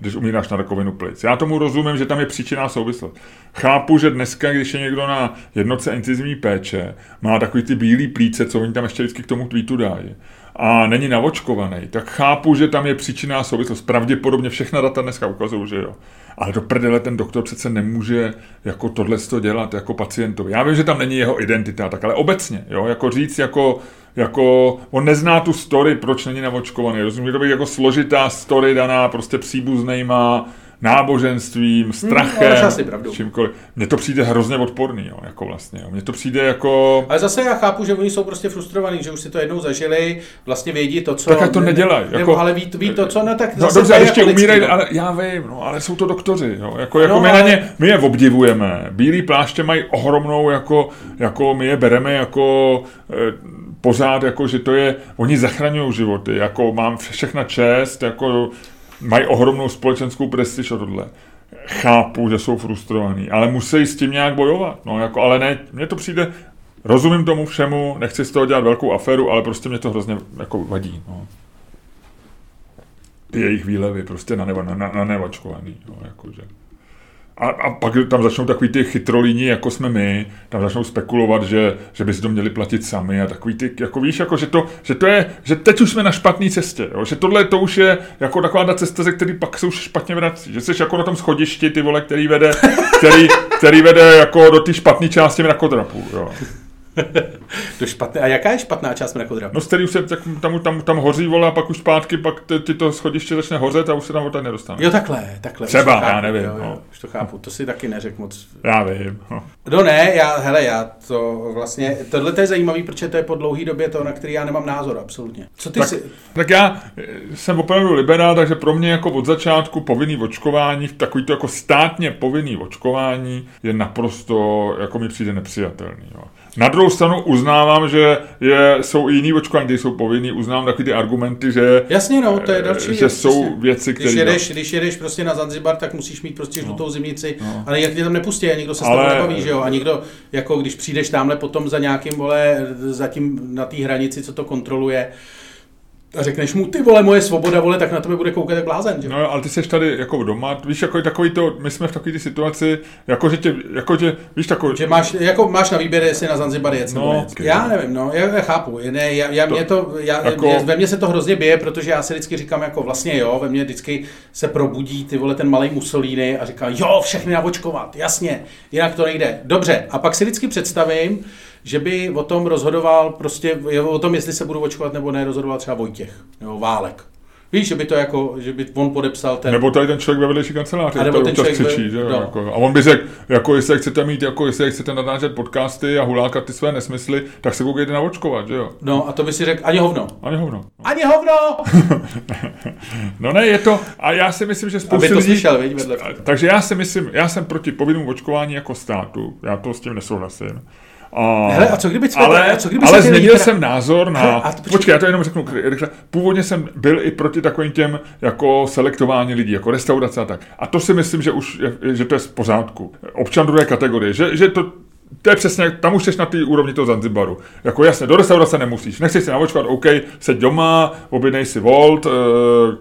když umíráš na rakovinu plic. Já tomu rozumím, že tam je příčina souvislost. Chápu, že dneska, když je někdo na jednotce intenzivní péče, má takový ty bílý plíce, co oni tam ještě vždycky k tomu tweetu dají, a není navočkovaný, tak chápu, že tam je příčina souvislost. Pravděpodobně všechna data dneska ukazují, že jo. Ale do prdele ten doktor přece nemůže jako tohle dělat jako pacientovi. Já vím, že tam není jeho identita, tak ale obecně, jo, jako říct jako jako, on nezná tu story, proč není navočkovaný, rozumím, že to by jako složitá story daná prostě příbuznejma, náboženstvím, strachem, no, asi pravdu. čímkoliv. Mně to přijde hrozně odporný, jo, jako vlastně. Jo. Mně to přijde jako... Ale zase já chápu, že oni jsou prostě frustrovaní, že už si to jednou zažili, vlastně vědí to, co... Tak ať to nedělají. Jako... ale ví, ví, to, co, no tak no, dobře, ještě umírají, no. ale já vím, no, ale jsou to doktoři, jo. Jako, jako no, my ale... na ně, my je obdivujeme. Bílý pláště mají ohromnou, jako, jako my je bereme jako eh, pořád, jako, že to je, oni zachraňují životy, jako mám všechna čest, jako mají ohromnou společenskou prestiž a tohle. Chápu, že jsou frustrovaní, ale musí s tím nějak bojovat. No, jako, ale ne, mně to přijde, rozumím tomu všemu, nechci z toho dělat velkou aferu, ale prostě mě to hrozně jako vadí. No. Ty jejich výlevy prostě na, nebo, na, na, na nevačkovaný. No, jakože. A, a pak tam začnou takový ty chytrolíni, jako jsme my, tam začnou spekulovat, že, že by si to měli platit sami a takový ty, jako víš, jako že, to, že to je, že teď už jsme na špatné cestě, jo? že tohle to už je jako taková ta cesta, ze který pak se už špatně vrací, že jsi jako na tom schodišti, ty vole, který vede, který, který vede jako do té špatné části mrakodrapu, jo. To špatné. A jaká je špatná část mrakodrapu? No, z který už se tak, tam, tam, tam hoří vole a pak už zpátky, pak ti to schodiště začne hořet a už se tam odtaď nedostane. Jo, takhle, takhle. Třeba, chápu, já nevím. Jo, jo, no. Už to chápu, to si taky neřekl moc. Já vím. No. no ne, já, hele, já to vlastně, tohle to je zajímavý, protože to je po dlouhý době to, na který já nemám názor, absolutně. Co ty tak, si... Tak já jsem opravdu liberál, takže pro mě jako od začátku povinný očkování, takový to jako státně povinný očkování je naprosto, jako mi přijde nepřijatelný. Jo. Na druhou stranu uznávám, že je, jsou i jiný očkování, které jsou povinný, uznávám takový ty argumenty, že, Jasně, no, to je další že věc, jsou prostě, věci, které... Když jedeš, když jedeš prostě na Zanzibar, tak musíš mít prostě žlutou no. zimnici, no. ale jak tě tam nepustí, a nikdo se s ale... nebaví, že jo, a nikdo, jako když přijdeš tamhle potom za nějakým, vole, zatím na té hranici, co to kontroluje, a řekneš mu, ty vole, moje svoboda, vole, tak na tebe bude koukat jak blázen, že? No, ale ty jsi tady jako doma, víš, jako takový to, my jsme v takové situaci, jako že tě, jako že, víš, takový... Že máš, jako máš na výběr, jestli na Zanzibar jet, no, okay. Já nevím, no, já, já chápu, ne, já, já to, mě to, já, jako... mě, ve mně se to hrozně bije, protože já si vždycky říkám, jako vlastně jo, ve mně vždycky se probudí ty vole ten malý Mussolini a říká, jo, všechny naočkovat, jasně, jinak to nejde. Dobře, a pak si vždycky představím, že by o tom rozhodoval prostě, o tom, jestli se budu očkovat nebo ne, rozhodoval třeba Vojtěch nebo Válek. Víš, že by to jako, že by on podepsal ten... Nebo tady ten člověk ve vedlejší kanceláři, který občas křičí, ve... že no. jako, A on by řekl, jako jestli chcete mít, jako jestli chcete nadážet podcasty a hulákat ty své nesmysly, tak se koukejte na očkovat, že jo? No a to by si řekl, ani hovno. Ani hovno. Ani hovno! no ne, je to, a já si myslím, že spoustu lidí... Slyšel, vedle. Takže já si myslím, já jsem proti povinnému očkování jako státu, já to s tím nesouhlasím. A, Hele, a co kdyby cvěte, ale, a co kdyby ale změnil teda... jsem názor na... Hele, a to, počkej, já to jenom řeknu rychle. Původně jsem byl i proti takovým těm jako selektování lidí, jako restaurace a tak. A to si myslím, že už je, že to je v pořádku. Občan druhé kategorie. Že, že to, to je přesně, tam už jsi na té úrovni toho Zanzibaru. Jako jasně, do restaurace nemusíš. Nechceš se navočkat, OK, seď doma, objednej si Volt, eh,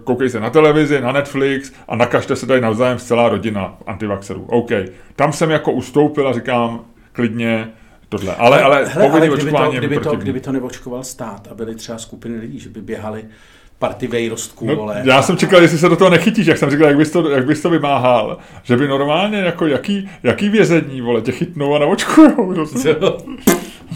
koukej se na televizi, na Netflix a nakažte se tady navzájem celá rodina antivaxerů. OK. Tam jsem jako ustoupil a říkám, klidně, tohle. Ale, ale, hele, ale kdyby, to, kdyby, to, kdyby to neočkoval stát a byly třeba skupiny lidí, že by běhali party vejrostku, no, vole. Já jsem čekal, jestli se do toho nechytíš, jak jsem říkal, jak bys to, jak bys to vymáhal. Že by normálně, jako jaký, jaký vězení, vole, tě chytnou a naočkujou.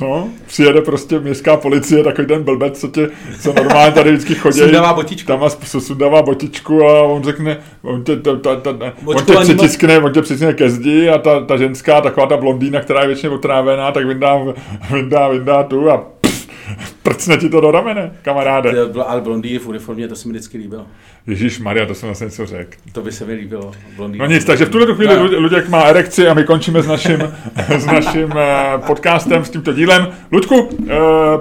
No, přijede prostě městská policie, takový ten blbec, co, tě, co normálně tady vždycky chodí. Sundává botičku. Tam má sundává botičku a on řekne, on tě, ta, ta, ta, on tě přitiskne, on tě přitiskne ke zdi a ta, ta ženská, taková ta blondýna, která je většině otrávená, tak vyndá, vyndá, vyndá tu a prcne ti to do ramene, kamaráde. Ale blondýny v uniformě, to se mi vždycky líbilo. Ježíš Maria, to jsem vlastně něco řekl. To by se mi líbilo. Blondýny. No nic, takže v tuhle chvíli no. Luděk má erekci a my končíme s naším, s naším eh, podcastem, s tímto dílem. Luďku, eh,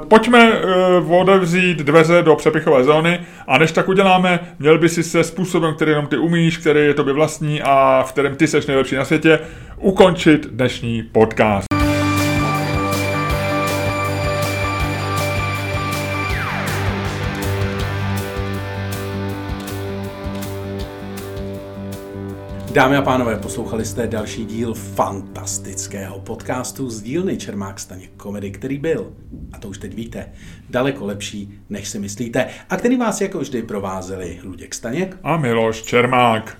pojďme eh, otevřít dveře do přepichové zóny a než tak uděláme, měl by si se způsobem, který jenom ty umíš, který je tobě vlastní a v kterém ty seš nejlepší na světě, ukončit dnešní podcast. Dámy a pánové, poslouchali jste další díl fantastického podcastu z dílny Čermák Staněk komedy, který byl, a to už teď víte, daleko lepší, než si myslíte, a který vás jako vždy provázeli Luděk Staněk a Miloš Čermák.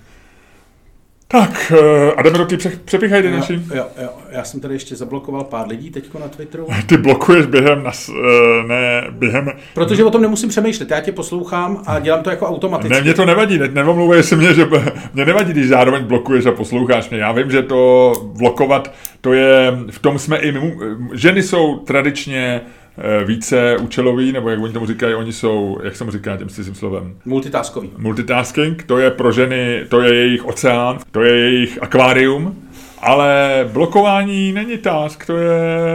Tak, eh, a jdeme do té přepichajdy jo, naší. Jo, jo, já jsem tady ještě zablokoval pár lidí teďko na Twitteru. Ty blokuješ během, nas, eh, ne, během... Protože o tom nemusím přemýšlet, já tě poslouchám a dělám to jako automaticky. Ne, mě to nevadí, ne, nevomluvej se mě, že mě nevadí, když zároveň blokuješ a posloucháš mě. Já vím, že to blokovat, to je, v tom jsme i, ženy jsou tradičně více účelový, nebo jak oni tomu říkají, oni jsou, jak jsem říká tím cizím slovem? Multitaskový. Multitasking, to je pro ženy, to je jejich oceán, to je jejich akvárium, ale blokování není task, to je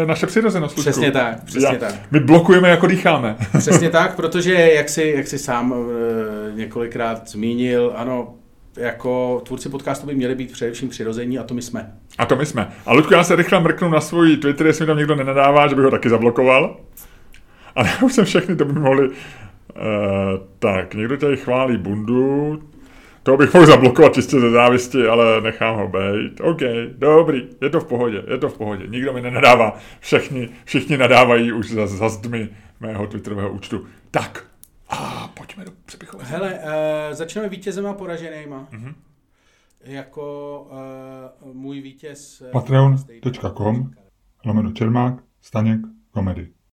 naše přirozenost. Přesně tak, přesně Já, tak. My blokujeme, jako dýcháme. Přesně tak, protože jak si, jak si sám e, několikrát zmínil, ano, jako tvůrci podcastu by měli být především přirození a to my jsme. A to my jsme. A Ludku, já se rychle mrknu na svůj Twitter, jestli mi tam někdo nenadává, že bych ho taky zablokoval. A ne, už jsem všechny, to by mohli... Uh, tak, někdo tady chválí bundu, to bych mohl zablokovat čistě ze závisti, ale nechám ho být. OK, dobrý, je to v pohodě, je to v pohodě. Nikdo mi nenadává, všichni, všichni nadávají už za, za zdmi mého Twitterového účtu. Tak, a pojďme do přepichové. Hele, uh, začneme vítězem a poraženýma. Mm-hmm. Jako uh, můj vítěz... Patreon.com lomeno Čermák, Staněk, komedy.